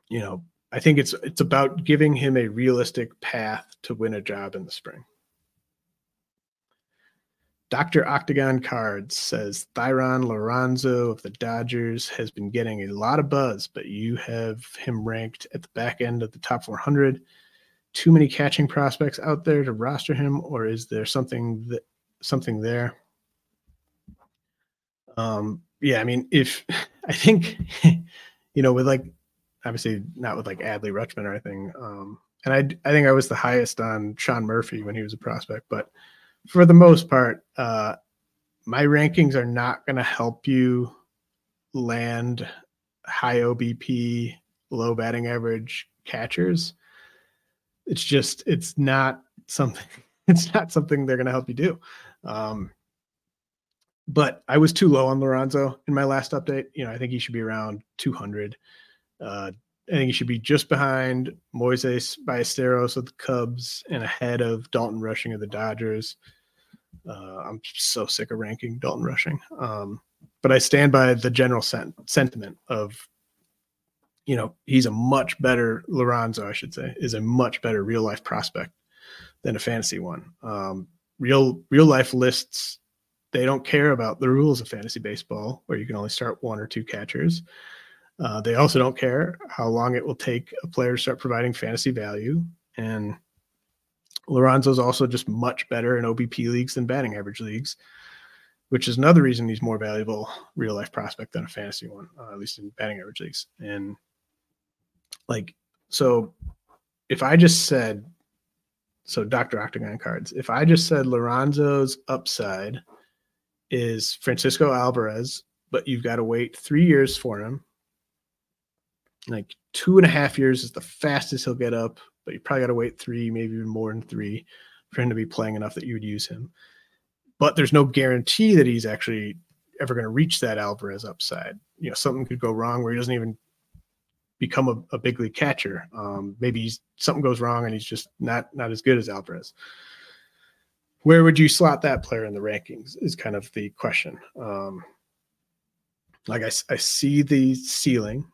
you know, I think it's it's about giving him a realistic path to win a job in the spring. Dr. Octagon Cards says Thayron Liranzo of the Dodgers has been getting a lot of buzz, but you have him ranked at the back end of the top 400 too many catching prospects out there to roster him, or is there something that something there? Um, yeah, I mean, if I think you know, with like obviously not with like Adley Rutschman or anything, um, and I I think I was the highest on Sean Murphy when he was a prospect, but for the most part, uh, my rankings are not going to help you land high OBP, low batting average catchers it's just it's not something it's not something they're going to help you do. Um, but i was too low on Liranzo in my last update. You know i think he should be around 200 uh, i think he should be just behind moises ballesteros of the cubs and ahead of dalton rushing of the dodgers. Uh, i'm so sick of ranking dalton rushing. Um, but i stand by the general sen- sentiment of you know, he's a much better Liranzo, I should say, is a much better real life prospect than a fantasy one. Um, real real life lists they don't care about the rules of fantasy baseball, where you can only start one or two catchers. Uh, they also don't care how long it will take a player to start providing fantasy value. And Liranzo's also just much better in OBP leagues than batting average leagues, which is another reason he's more valuable real life prospect than a fantasy one, uh, at least in batting average leagues. And like so if I just said so Dr. Octagon cards, if I just said Liranzo's upside is Francisco Alvarez, but you've got to wait three years for him. Like two and a half years is the fastest he'll get up, but you probably got to wait three, maybe even more than three for him to be playing enough that you would use him. But there's no guarantee that he's actually ever going to reach that Alvarez upside. You know, something could go wrong where he doesn't even become a, a big league catcher. Um, maybe something goes wrong and he's just not not as good as Alvarez. Where would you slot that player in the rankings? Is kind of the question. Um, like I, I see the ceiling,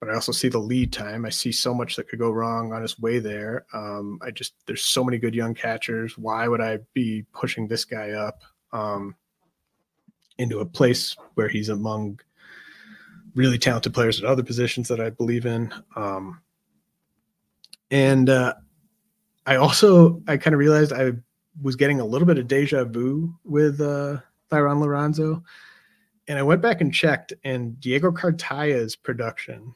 but I also see the lead time. I see so much that could go wrong on his way there. Um, I just there's so many good young catchers. Why would I be pushing this guy up um, into a place where he's among really talented players at other positions that I believe in. Um, and uh, I also I kind of realized I was getting a little bit of deja vu with uh, Thayron Liranzo, and I went back and checked, and Diego Cartaya's production,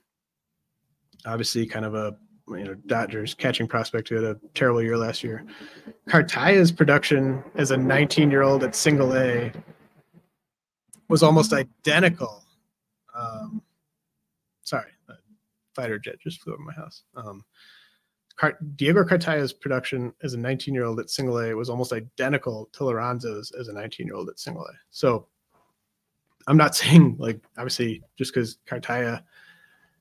obviously kind of a you know Dodgers catching prospect who had a terrible year last year. Cartaya's production as a 19 year old at Single A was almost identical um, sorry, a fighter jet just flew over my house. Um, Diego Cartaya's production as a 19 year old at single A was almost identical to Liranzo's as a 19 year old at single A. So I'm not saying like obviously just because Cartaya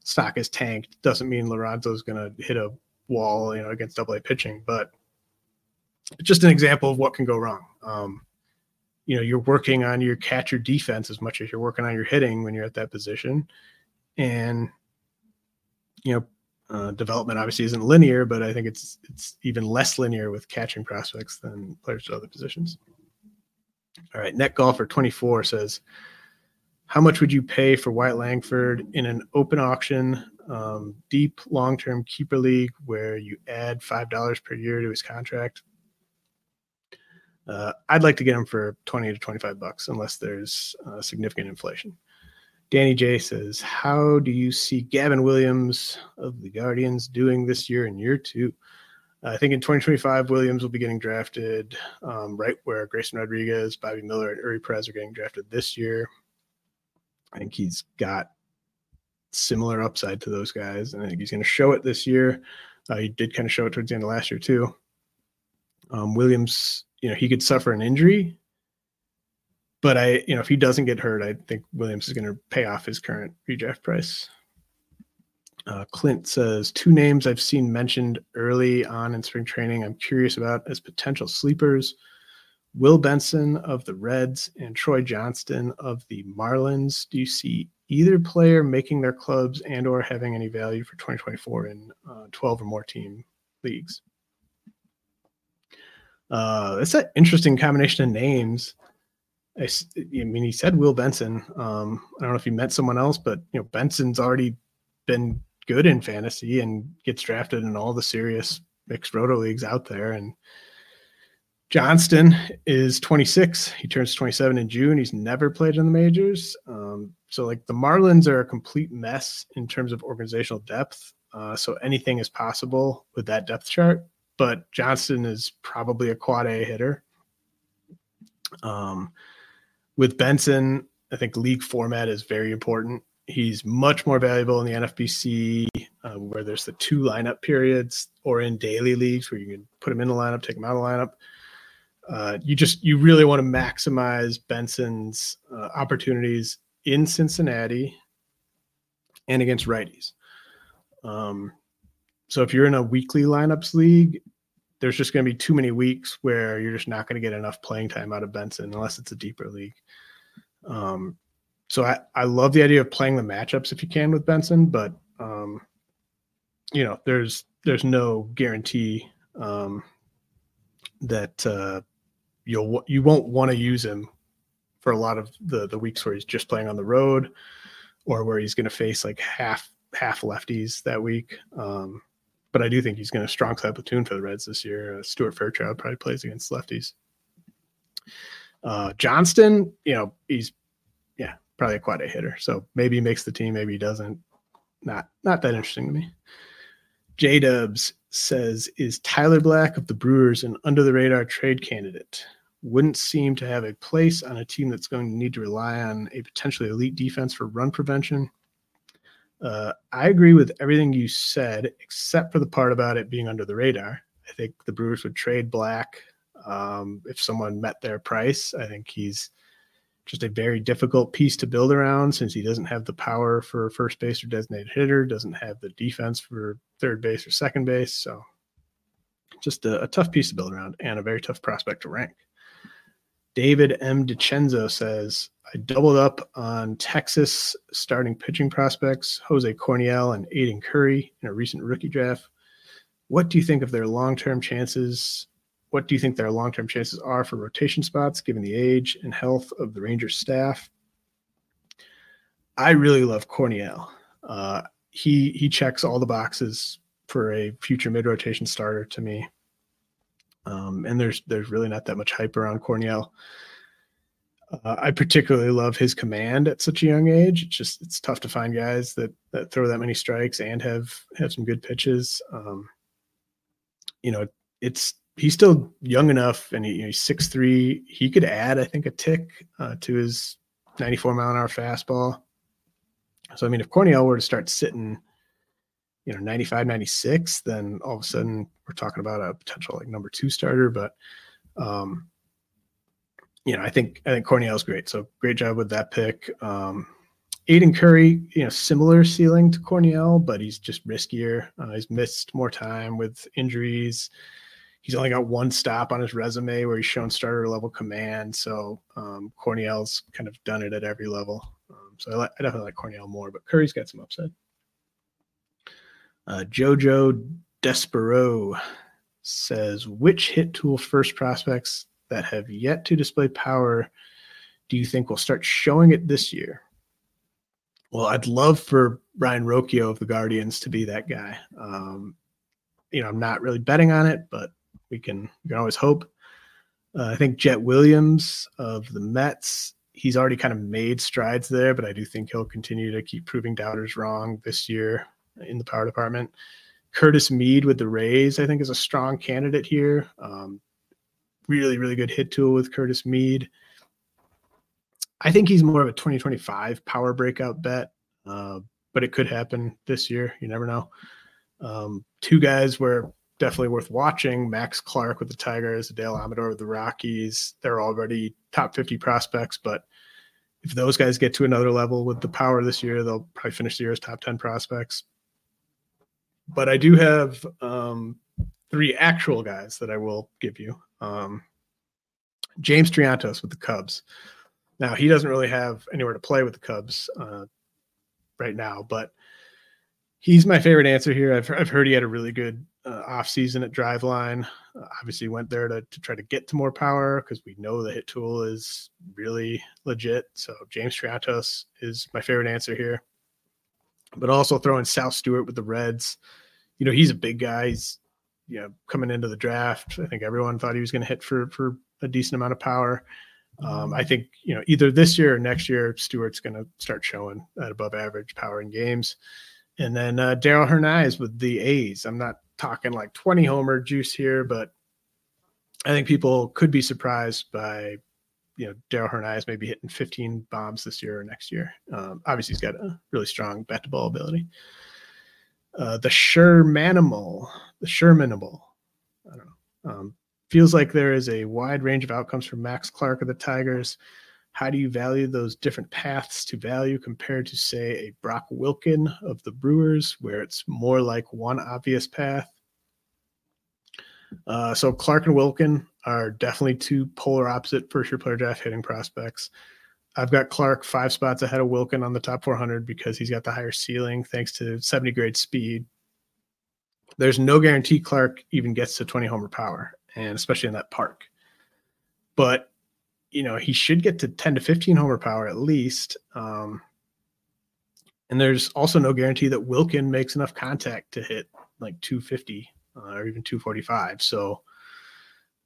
stock is tanked doesn't mean Liranzo's going to hit a wall, you know, against double A pitching, but just an example of what can go wrong. Um, you know, you're working on your catcher defense as much as you're working on your hitting when you're at that position. And, you know, uh, development obviously isn't linear, but I think it's it's even less linear with catching prospects than players at other positions. All right, net golfer 24 says, "How much would you pay for Wyatt Langford in an open auction, um, deep long-term keeper league where you add five dollars per year to his contract?" Uh, I'd like to get him for 20 to 25 bucks, unless there's uh, significant inflation. Danny J says, How do you see Gavin Williams of the Guardians doing this year in year two? I think in 2025, Williams will be getting drafted um, right where Grayson Rodriguez, Bobby Miller, and Eury Perez are getting drafted this year. I think he's got similar upside to those guys, and I think he's going to show it this year. Uh, he did kind of show it towards the end of last year too. Um, Williams, you know, he could suffer an injury but I, you know, if he doesn't get hurt, I think Williams is going to pay off his current redraft price. Uh, Clint says two names I've seen mentioned early on in spring training. I'm curious about as potential sleepers: Will Benson of the Reds and Troy Johnston of the Marlins. Do you see either player making their clubs and/or having any value for 2024 in uh, 12 or more team leagues? Uh, that's an interesting combination of names. I, I mean, he said Will Benson. Um, I don't know if he meant someone else, but you know, Benson's already been good in fantasy and gets drafted in all the serious mixed roto leagues out there. And Johnston is 26. He turns 27 in June. He's never played in the majors. Um, so, like, the Marlins are a complete mess in terms of organizational depth. Uh, so, anything is possible with that depth chart. But Johnston is probably a quad A hitter. Um, with Benson, I think league format is very important. He's much more valuable in the NFBC, uh, where there's the two lineup periods, or in daily leagues where you can put him in the lineup, take him out of the lineup. Uh, you just you really want to maximize Benson's uh, opportunities in Cincinnati and against righties. Um, so if you're in a weekly lineups league, there's just going to be too many weeks where you're just not going to get enough playing time out of Benson unless it's a deeper league. Um, so I, I love the idea of playing the matchups if you can with Benson, but um, you know, there's there's no guarantee um, that uh, you'll you won't want to use him for a lot of the the weeks where he's just playing on the road or where he's going to face like half half lefties that week. Um, but I do think he's going to strong side platoon for the Reds this year. Uh, Stuart Fairchild probably plays against lefties. Uh, Johnston, you know, he's yeah probably a quad A hitter, so maybe he makes the team, maybe he doesn't. Not not that interesting to me. J Dubs says, "Is Tyler Black of the Brewers an under the radar trade candidate? Wouldn't seem to have a place on a team that's going to need to rely on a potentially elite defense for run prevention." Uh, I agree with everything you said, except for the part about it being under the radar. I think the Brewers would trade Black um, if someone met their price. I think he's just a very difficult piece to build around since he doesn't have the power for first base or designated hitter, doesn't have the defense for third base or second base. So just a, a tough piece to build around and a very tough prospect to rank. David M. DiCenzo says, I doubled up on Texas starting pitching prospects, Jose Corniell and Aidan Curry in a recent rookie draft. What do you think of their long term chances? What do you think their long term chances are for rotation spots given the age and health of the Rangers staff? I really love Corniell. Uh, he he checks all the boxes for a future mid rotation starter to me. Um, and there's there's really not that much hype around Corniell. Uh, I particularly love his command at such a young age. It's just it's tough to find guys that that throw that many strikes and have have some good pitches. Um, you know, it's he's still young enough, and he, you know, he's six three. He could add, I think, a tick uh, to his 94 mile an hour fastball. So I mean, if Corniell were to start sitting you know 95 96 then all of a sudden we're talking about a potential like number two starter but um you know i think i think Corniell is great so great job with that pick um Aidan Curry, you know, similar ceiling to Corniell, but he's just riskier. Uh, he's missed more time with injuries. He's only got one stop on his resume where he's shown starter level command. So um, Corniell's kind of done it at every level. Um, so I, li- I, definitely like Corniell more, but Curry's got some upside. Uh, Jojo Despero says, which hit tool first prospects that have yet to display power do you think will start showing it this year? Well, I'd love for Brayan Rocchio of the Guardians to be that guy. Um, you know, I'm not really betting on it, but we can we can always hope. Uh, I think Jett Williams of the Mets, he's already kind of made strides there, but I do think he'll continue to keep proving doubters wrong this year in the power department. Curtis Mead with the Rays, I think, is a strong candidate here. Um, really, really good hit tool with Curtis Mead. I think he's more of a 2025 power breakout bet, uh, but it could happen this year. You never know. Um, two guys were definitely worth watching Max Clark with the Tigers, Adael Amador with the Rockies. They're already top 50 prospects, but if those guys get to another level with the power this year, they'll probably finish the year as top 10 prospects. But I do have um, three actual guys that I will give you. Um, James Triantos with the Cubs. Now he doesn't really have anywhere to play with the Cubs uh, right now, but he's my favorite answer here. I've, I've heard he had a really good uh, off season at Driveline. Uh, obviously, went there to, to try to get to more power because we know the hit tool is really legit. So James Triantos is my favorite answer here. But also throwing Sal Stewart with the Reds. You know, he's a big guy. He's you know coming into the draft. I think everyone thought he was going to hit for for a decent amount of power. Um, I think you know either this year or next year, Stewart's going to start showing at above average power in games. And then uh, Darell Hernaiz with the A's. I'm not talking like 20 homer juice here, but I think people could be surprised by you know Darell Hernaiz maybe hitting 15 bombs this year or next year. Um, obviously, he's got a really strong bat to ball ability. Uh, the Shermanimal, the Shermanimal, I don't know. Um, feels like there is a wide range of outcomes for Max Clark of the Tigers. How do you value those different paths to value compared to, say, a Brock Wilken of the Brewers, where it's more like one obvious path? Uh, so Clark and Wilken are definitely two polar opposite first year player draft hitting prospects. I've got Clark five spots ahead of Wilken on the top 400 because he's got the higher ceiling thanks to 70 grade speed. There's no guarantee Clark even gets to 20 homer power and especially in that park. But you know, he should get to 10 to 15 homer power at least. Um, and there's also no guarantee that Wilken makes enough contact to hit like 250 uh, or even 245. So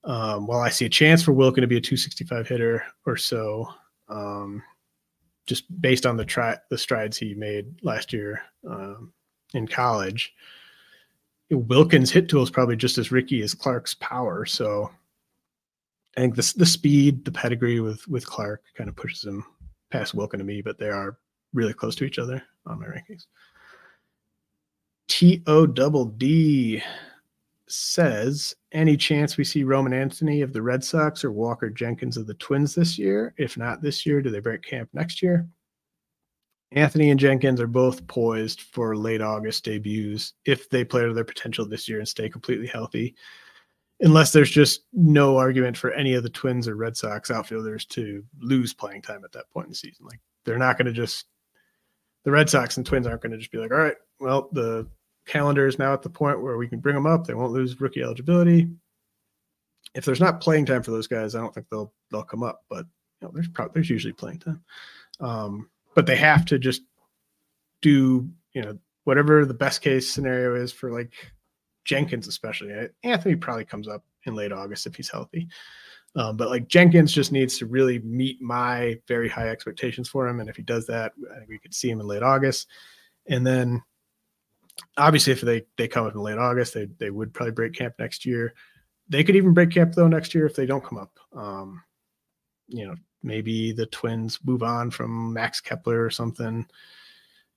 um, while I see a chance for Wilken to be a 265 hitter or so, um, just based on the tri- the strides he made last year um, in college, Wilkens' hit tool is probably just as ricky as Clark's power. So I think the the speed, the pedigree with with Clark kind of pushes him past Wilken to me, but they are really close to each other on my rankings. T O double D says, any chance we see Roman Anthony of the Red Sox or Walker Jenkins of the Twins this year? If not this year, do they break camp next year? Anthony and Jenkins are both poised for late August debuts if they play to their potential this year and stay completely healthy. Unless there's just no argument for any of the Twins or Red Sox outfielders to lose playing time at that point in the season. Like they're not going to just the Red Sox and Twins aren't going to just be like, all right, well, the calendar is now at the point where we can bring them up. They won't lose rookie eligibility. If there's not playing time for those guys, I don't think they'll they'll come up. But you know, there's probably there's usually playing time. Um, but they have to just do you know whatever the best case scenario is for like Jenkins especially. Anthony probably comes up in late August if he's healthy. Um, but like Jenkins just needs to really meet my very high expectations for him, and if he does that, I think we could see him in late August. And then, obviously, if they they come up in late August, they they would probably break camp next year. They could even break camp though next year if they don't come up. Um, you know, maybe the Twins move on from Max Kepler or something,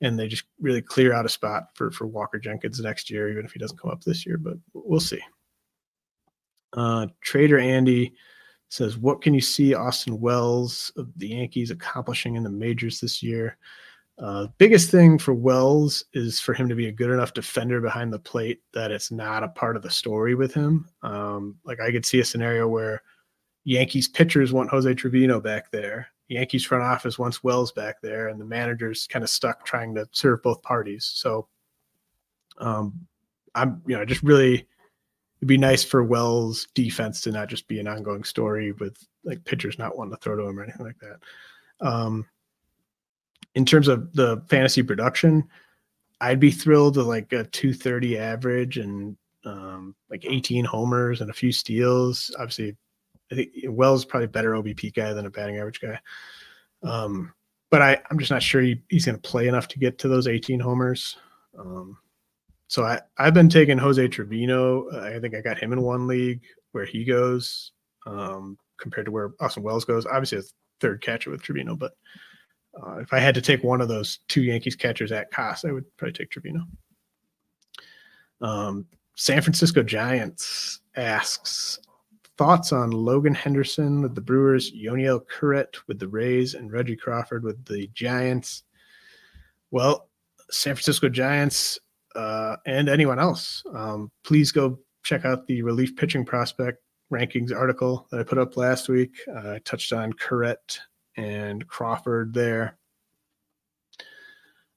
and they just really clear out a spot for for Walker Jenkins next year, even if he doesn't come up this year. But we'll see. Uh, Trader Andy says, "What can you see Austin Wells of the Yankees accomplishing in the majors this year?" Uh, biggest thing for Wells is for him to be a good enough defender behind the plate that it's not a part of the story with him. Um, like I could see a scenario where Yankees pitchers want Jose Trevino back there, Yankees front office wants Wells back there, and the manager's kind of stuck trying to serve both parties. So, um, I'm you know just really it'd be nice for Wells defense to not just be an ongoing story with like pitchers not wanting to throw to him or anything like that. Um, in terms of the fantasy production, I'd be thrilled with like a 230 average and um, like 18 homers and a few steals. Obviously, I think Wells is probably better OBP guy than a batting average guy. Um, but I, I'm just not sure he, he's going to play enough to get to those 18 homers. Um, so I, I've been taking Jose Trevino. I think I got him in one league where he goes um, compared to where Austin Wells goes. Obviously, a third catcher with Trevino, but uh, if I had to take one of those two Yankees catchers at cost, I would probably take Trevino. Um, San Francisco Giants asks thoughts on Logan Henderson with the Brewers, Yoniel Curet with the Rays, and Reggie Crawford with the Giants. Well, San Francisco Giants uh, and anyone else, um, please go check out the relief pitching prospect rankings article that I put up last week. Uh, I touched on Curet and Crawford there.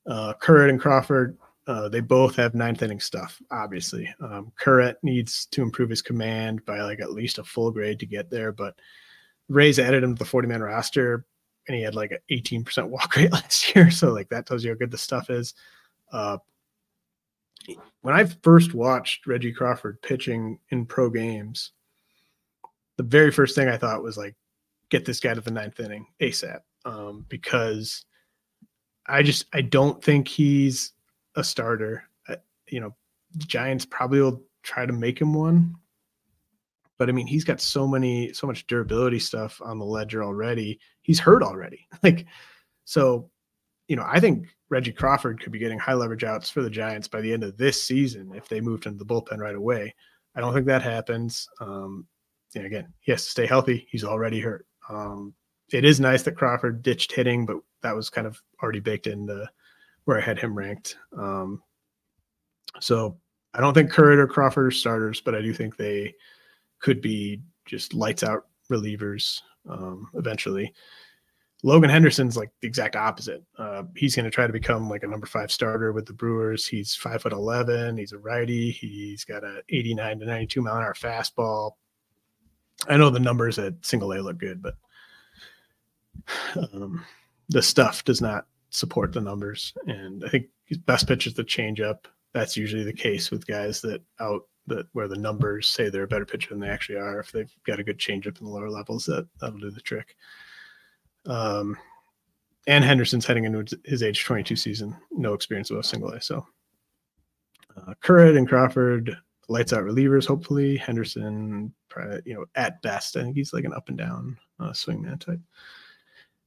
Uh, Curet and Crawford, uh, they both have ninth inning stuff, obviously. Um, Curet needs to improve his command by like at least a full grade to get there, but Rays added him to the 40 man roster and he had like an 18% walk rate last year. So, like, that tells you how good the stuff is. Uh, when I first watched Reggie Crawford pitching in pro games, the very first thing I thought was like, get this guy to the ninth inning ASAP um, because I just I don't think he's a starter. Uh, you know, Giants probably will try to make him one, but I mean he's got so many so much durability stuff on the ledger already. He's hurt already. Like so, you know, I think Reggie Crawford could be getting high leverage outs for the Giants by the end of this season if they moved into the bullpen right away. I don't think that happens. Um, and again, he has to stay healthy. He's already hurt. Um, it is nice that Crawford ditched hitting, but that was kind of already baked into where I had him ranked. Um, so I don't think Curet or Crawford are starters, but I do think they could be just lights out relievers um, eventually. Logan Henderson's like the exact opposite. Uh, he's going to try to become like a number five starter with the Brewers. He's five foot eleven. He's a righty. He's got a eighty nine to ninety two mile an hour fastball. I know the numbers at single A look good, but um, the stuff does not support the numbers. And I think best pitch is the changeup. That's usually the case with guys that out that where the numbers say they're a better pitcher than they actually are. If they've got a good changeup in the lower levels, that that'll do the trick. Um, and Henderson's heading into his age 22 season, no experience with a single A. So uh, Curet and Crawford lights out relievers. Hopefully Henderson, you know, at best, I think he's like an up and down uh, swingman type.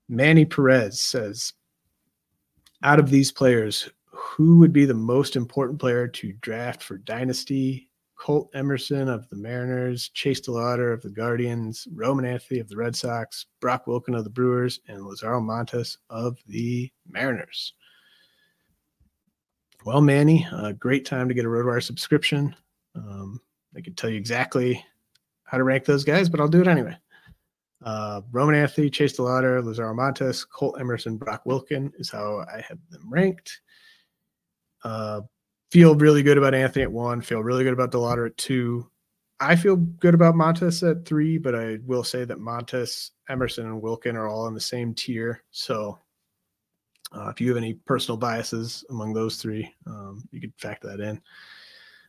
Manny Perez says, out of these players, who would be the most important player to draft for Dynasty? Colt Emerson of the Mariners, Chase DeLauter of the Guardians, Roman Anthony of the Red Sox, Brock Wilken of the Brewers, and Lazaro Montes of the Mariners. Well, Manny, a great time to get a RotoWire subscription. Um, I can tell you exactly how to rank those guys, but I'll do it anyway. Uh, Roman Anthony, Chase DeLauter, Lazaro Montes, Colt Emerson, Brock Wilken is how I have them ranked. Uh, feel really good about Anthony at one. Feel really good about DeLauter at two. I feel good about Montes at three, but I will say that Montes, Emerson, and Wilken are all in the same tier. So uh, if you have any personal biases among those three, um, you could factor that in.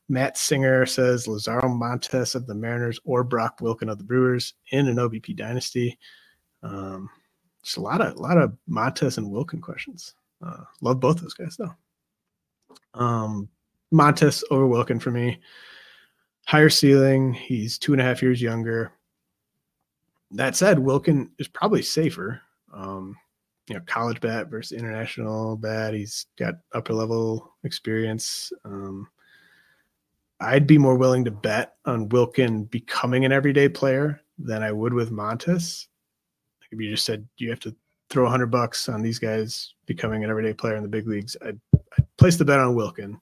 Matt Singer says Lazaro Montes of the Mariners or Brock Wilken of the Brewers in an OBP dynasty. Um, just a lot of a lot of Montes and Wilken questions. Uh, love both those guys though. Um, Montes over Wilken for me. Higher ceiling. He's two and a half years younger. That said, Wilken is probably safer. Um, you know, college bat versus international bat. He's got upper level experience. Um, I'd be more willing to bet on Wilken becoming an everyday player than I would with Montes. Like if you just said you have to throw a hundred bucks on these guys becoming an everyday player in the big leagues, I'd, I'd place the bet on Wilken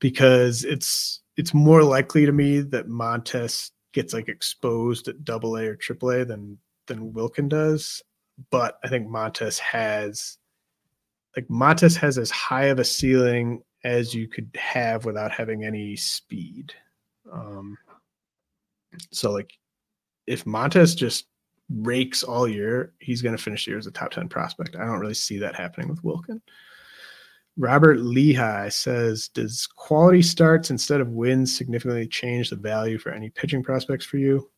because it's it's more likely to me that Montes gets like exposed at double A or triple A than than Wilken does. But I think Montes has like Montes has as high of a ceiling as you could have without having any speed. Um, so like if Montes just rakes all year, he's going to finish the year as a top 10 prospect. I don't really see that happening with Wilken. Robert Lehigh says, Does quality starts instead of wins significantly change the value for any pitching prospects for you?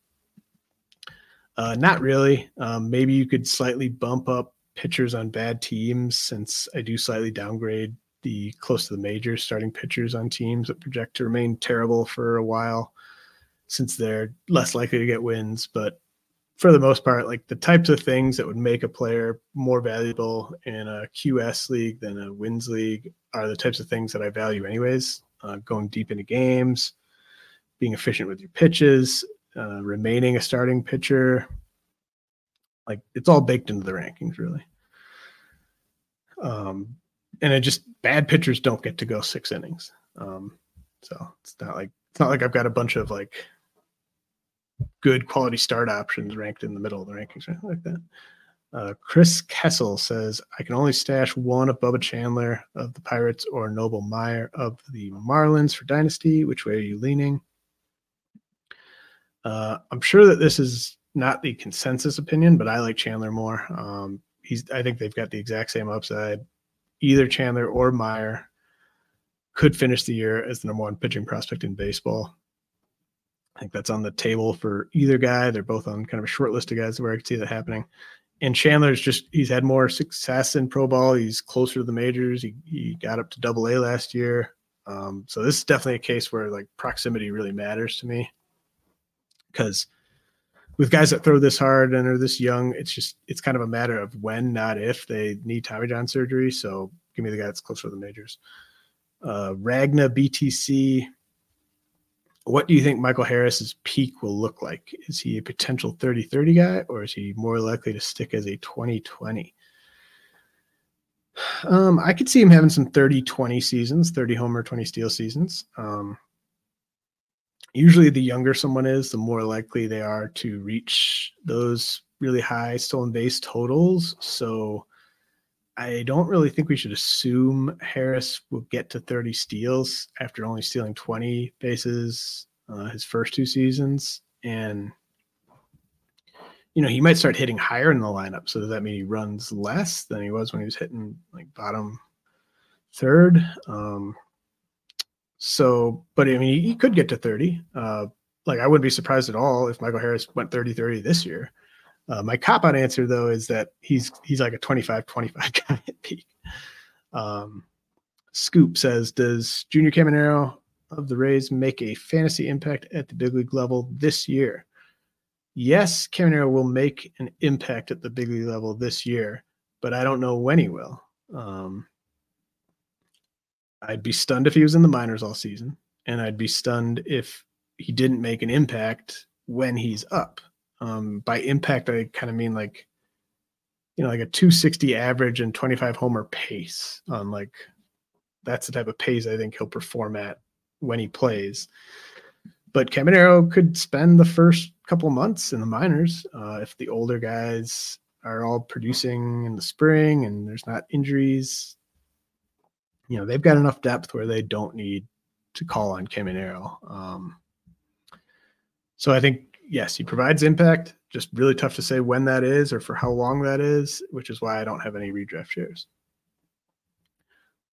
Uh, not really. Um, maybe you could slightly bump up pitchers on bad teams since I do slightly downgrade the close to the majors starting pitchers on teams that project to remain terrible for a while since they're less likely to get wins. But for the most part, like the types of things that would make a player more valuable in a QS league than a wins league are the types of things that I value, anyways. Uh, going deep into games, being efficient with your pitches, uh, remaining a starting pitcher. Like it's all baked into the rankings, really. Um, and it just bad pitchers don't get to go six innings. Um, so it's not like it's not like I've got a bunch of like good quality start options ranked in the middle of the rankings or anything like that. Uh, Chris Kessel says, I can only stash one of Bubba Chandler of the Pirates or Noble Meyer of the Marlins for Dynasty. Which way are you leaning? Uh, I'm sure that this is not the consensus opinion, but I like Chandler more. Um, he's, I think they've got the exact same upside. Either Chandler or Meyer could finish the year as the number one pitching prospect in baseball. I think that's on the table for either guy. They're both on kind of a short list of guys where I could see that happening. And Chandler's just he's had more success in pro ball. He's closer to the majors. He, he got up to double A last year. Um, so this is definitely a case where like proximity really matters to me. Because with guys that throw this hard and are this young, it's just it's kind of a matter of when, not if, they need Tommy John surgery. So give me the guy that's closer to the majors. Uh, Ragna BTC what do you think Michael Harris's peak will look like? Is he a potential 30 30 guy or is he more likely to stick as a 2020? Um, I could see him having some 30 20 seasons, 30 homer, 20 steal seasons. Um, usually, the younger someone is, the more likely they are to reach those really high stolen base totals. So, I don't really think we should assume Harris will get to 30 steals after only stealing 20 bases uh, his first two seasons. And, you know, he might start hitting higher in the lineup. So does that mean he runs less than he was when he was hitting like bottom third? Um, so, but I mean, he, could get to 30. Uh, like, I wouldn't be surprised at all if Michael Harris went 30 30 this year. Uh, my cop out answer though is that he's he's like a 25 25 guy at peak. Um, Scoop says, does Junior Caminero of the Rays make a fantasy impact at the big league level this year? Yes, Caminero will make an impact at the big league level this year, but I don't know when he will. Um, I'd be stunned if he was in the minors all season, and I'd be stunned if he didn't make an impact when he's up. Um, by impact, I kind of mean like, you know, like a 260 average and 25 homer pace on like that's the type of pace I think he'll perform at when he plays. But Caminero could spend the first couple months in the minors uh, if the older guys are all producing in the spring and there's not injuries. You know, they've got enough depth where they don't need to call on Caminero. Um, so I think yes, he provides impact. Just really tough to say when that is or for how long that is, which is why I don't have any redraft shares.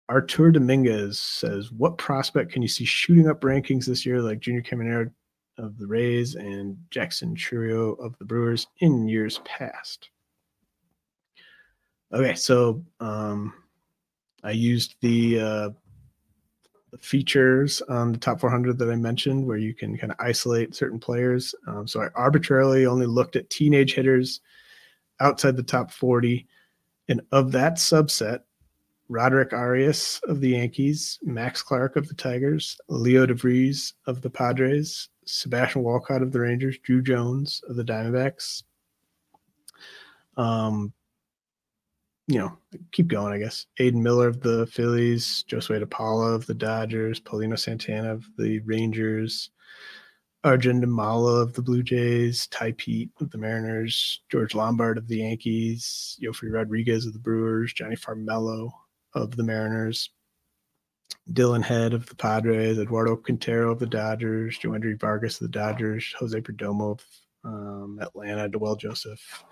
Artur Dominguez says, What prospect can you see shooting up rankings this year, like Junior Caminero of the Rays and Jackson Chourio of the Brewers in years past? Okay, so um, I used the uh, features on the top 400 that I mentioned, where you can kind of isolate certain players. Um, so I arbitrarily only looked at teenage hitters outside the top 40. And of that subset, Roderick Arias of the Yankees, Max Clark of the Tigers, Leo DeVries of the Padres, Sebastian Walcott of the Rangers, Drew Jones of the Diamondbacks. Um, you know, keep going, I guess. Aidan Miller of the Phillies, Josue DePaula of the Dodgers, Paulino Santana of the Rangers, Arjun Nimmala of the Blue Jays, Tai Peete of the Mariners, George Lombard of the Yankees, Yophery Rodriguez of the Brewers, Jonny Farmelo of the Mariners, Dillon Head of the Padres, Eduardo Quintero of the Dodgers, Joendy Vargas of the Dodgers, Jose Perdomo of um, Atlanta, Dwell Joseph,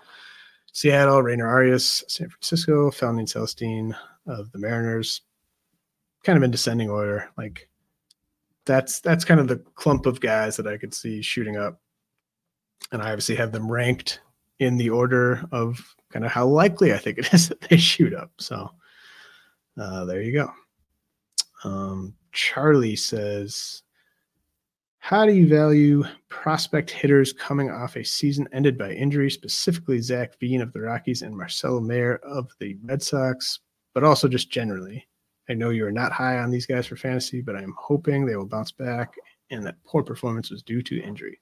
Seattle, Rayner Arias, San Francisco, Felnin Celestin of the Mariners, kind of in descending order. Like that's that's kind of the clump of guys that I could see shooting up. And I obviously have them ranked in the order of kind of how likely I think it is that they shoot up. So uh, there you go. Um, Charlie says, How do you value prospect hitters coming off a season ended by injury, specifically Zac Veen of the Rockies and Marcelo Mayer of the Red Sox, but also just generally? I know you are not high on these guys for fantasy, but I am hoping they will bounce back and that poor performance was due to injury.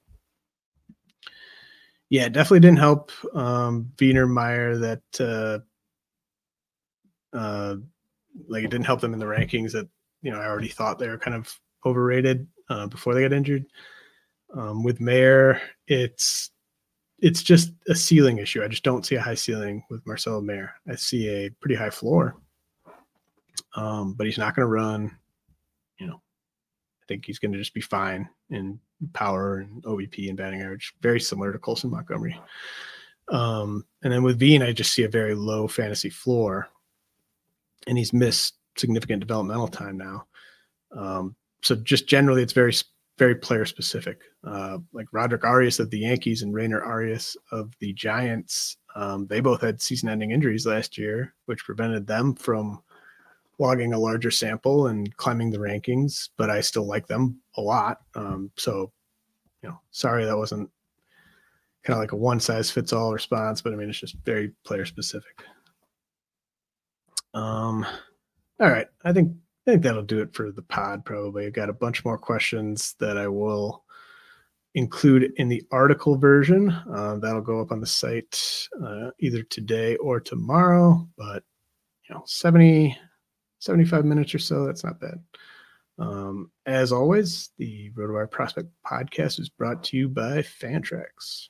Yeah, definitely didn't help um, Wiener Mayer that uh, uh, like it didn't help them in the rankings that you know I already thought they were kind of overrated uh, before they got injured. Um, with Mayer, it's it's just a ceiling issue. I just don't see a high ceiling with Marcelo Mayer. I see a pretty high floor, um, but he's not going to run. You know, I think he's going to just be fine in power and OBP and batting average, very similar to Colson Montgomery. Um, and then with Veen, I just see a very low fantasy floor, and he's missed significant developmental time now. Um, so just generally, it's very very player specific. Uh, like Roderick Arias of the Yankees and Rayner Arias of the Giants, um, they both had season-ending injuries last year, which prevented them from logging a larger sample and climbing the rankings. But I still like them a lot. Um, so, you know, sorry that wasn't kind of like a one-size-fits-all response, but I mean it's just very player specific. Um, all right. I think I think that'll do it for the pod. Probably. I've got a bunch more questions that I will include in the article version. Uh, that'll go up on the site uh, either today or tomorrow. But you know, 70, 75 minutes or so. That's not bad. Um, as always, the RotoWire Prospect Podcast is brought to you by Fantrax.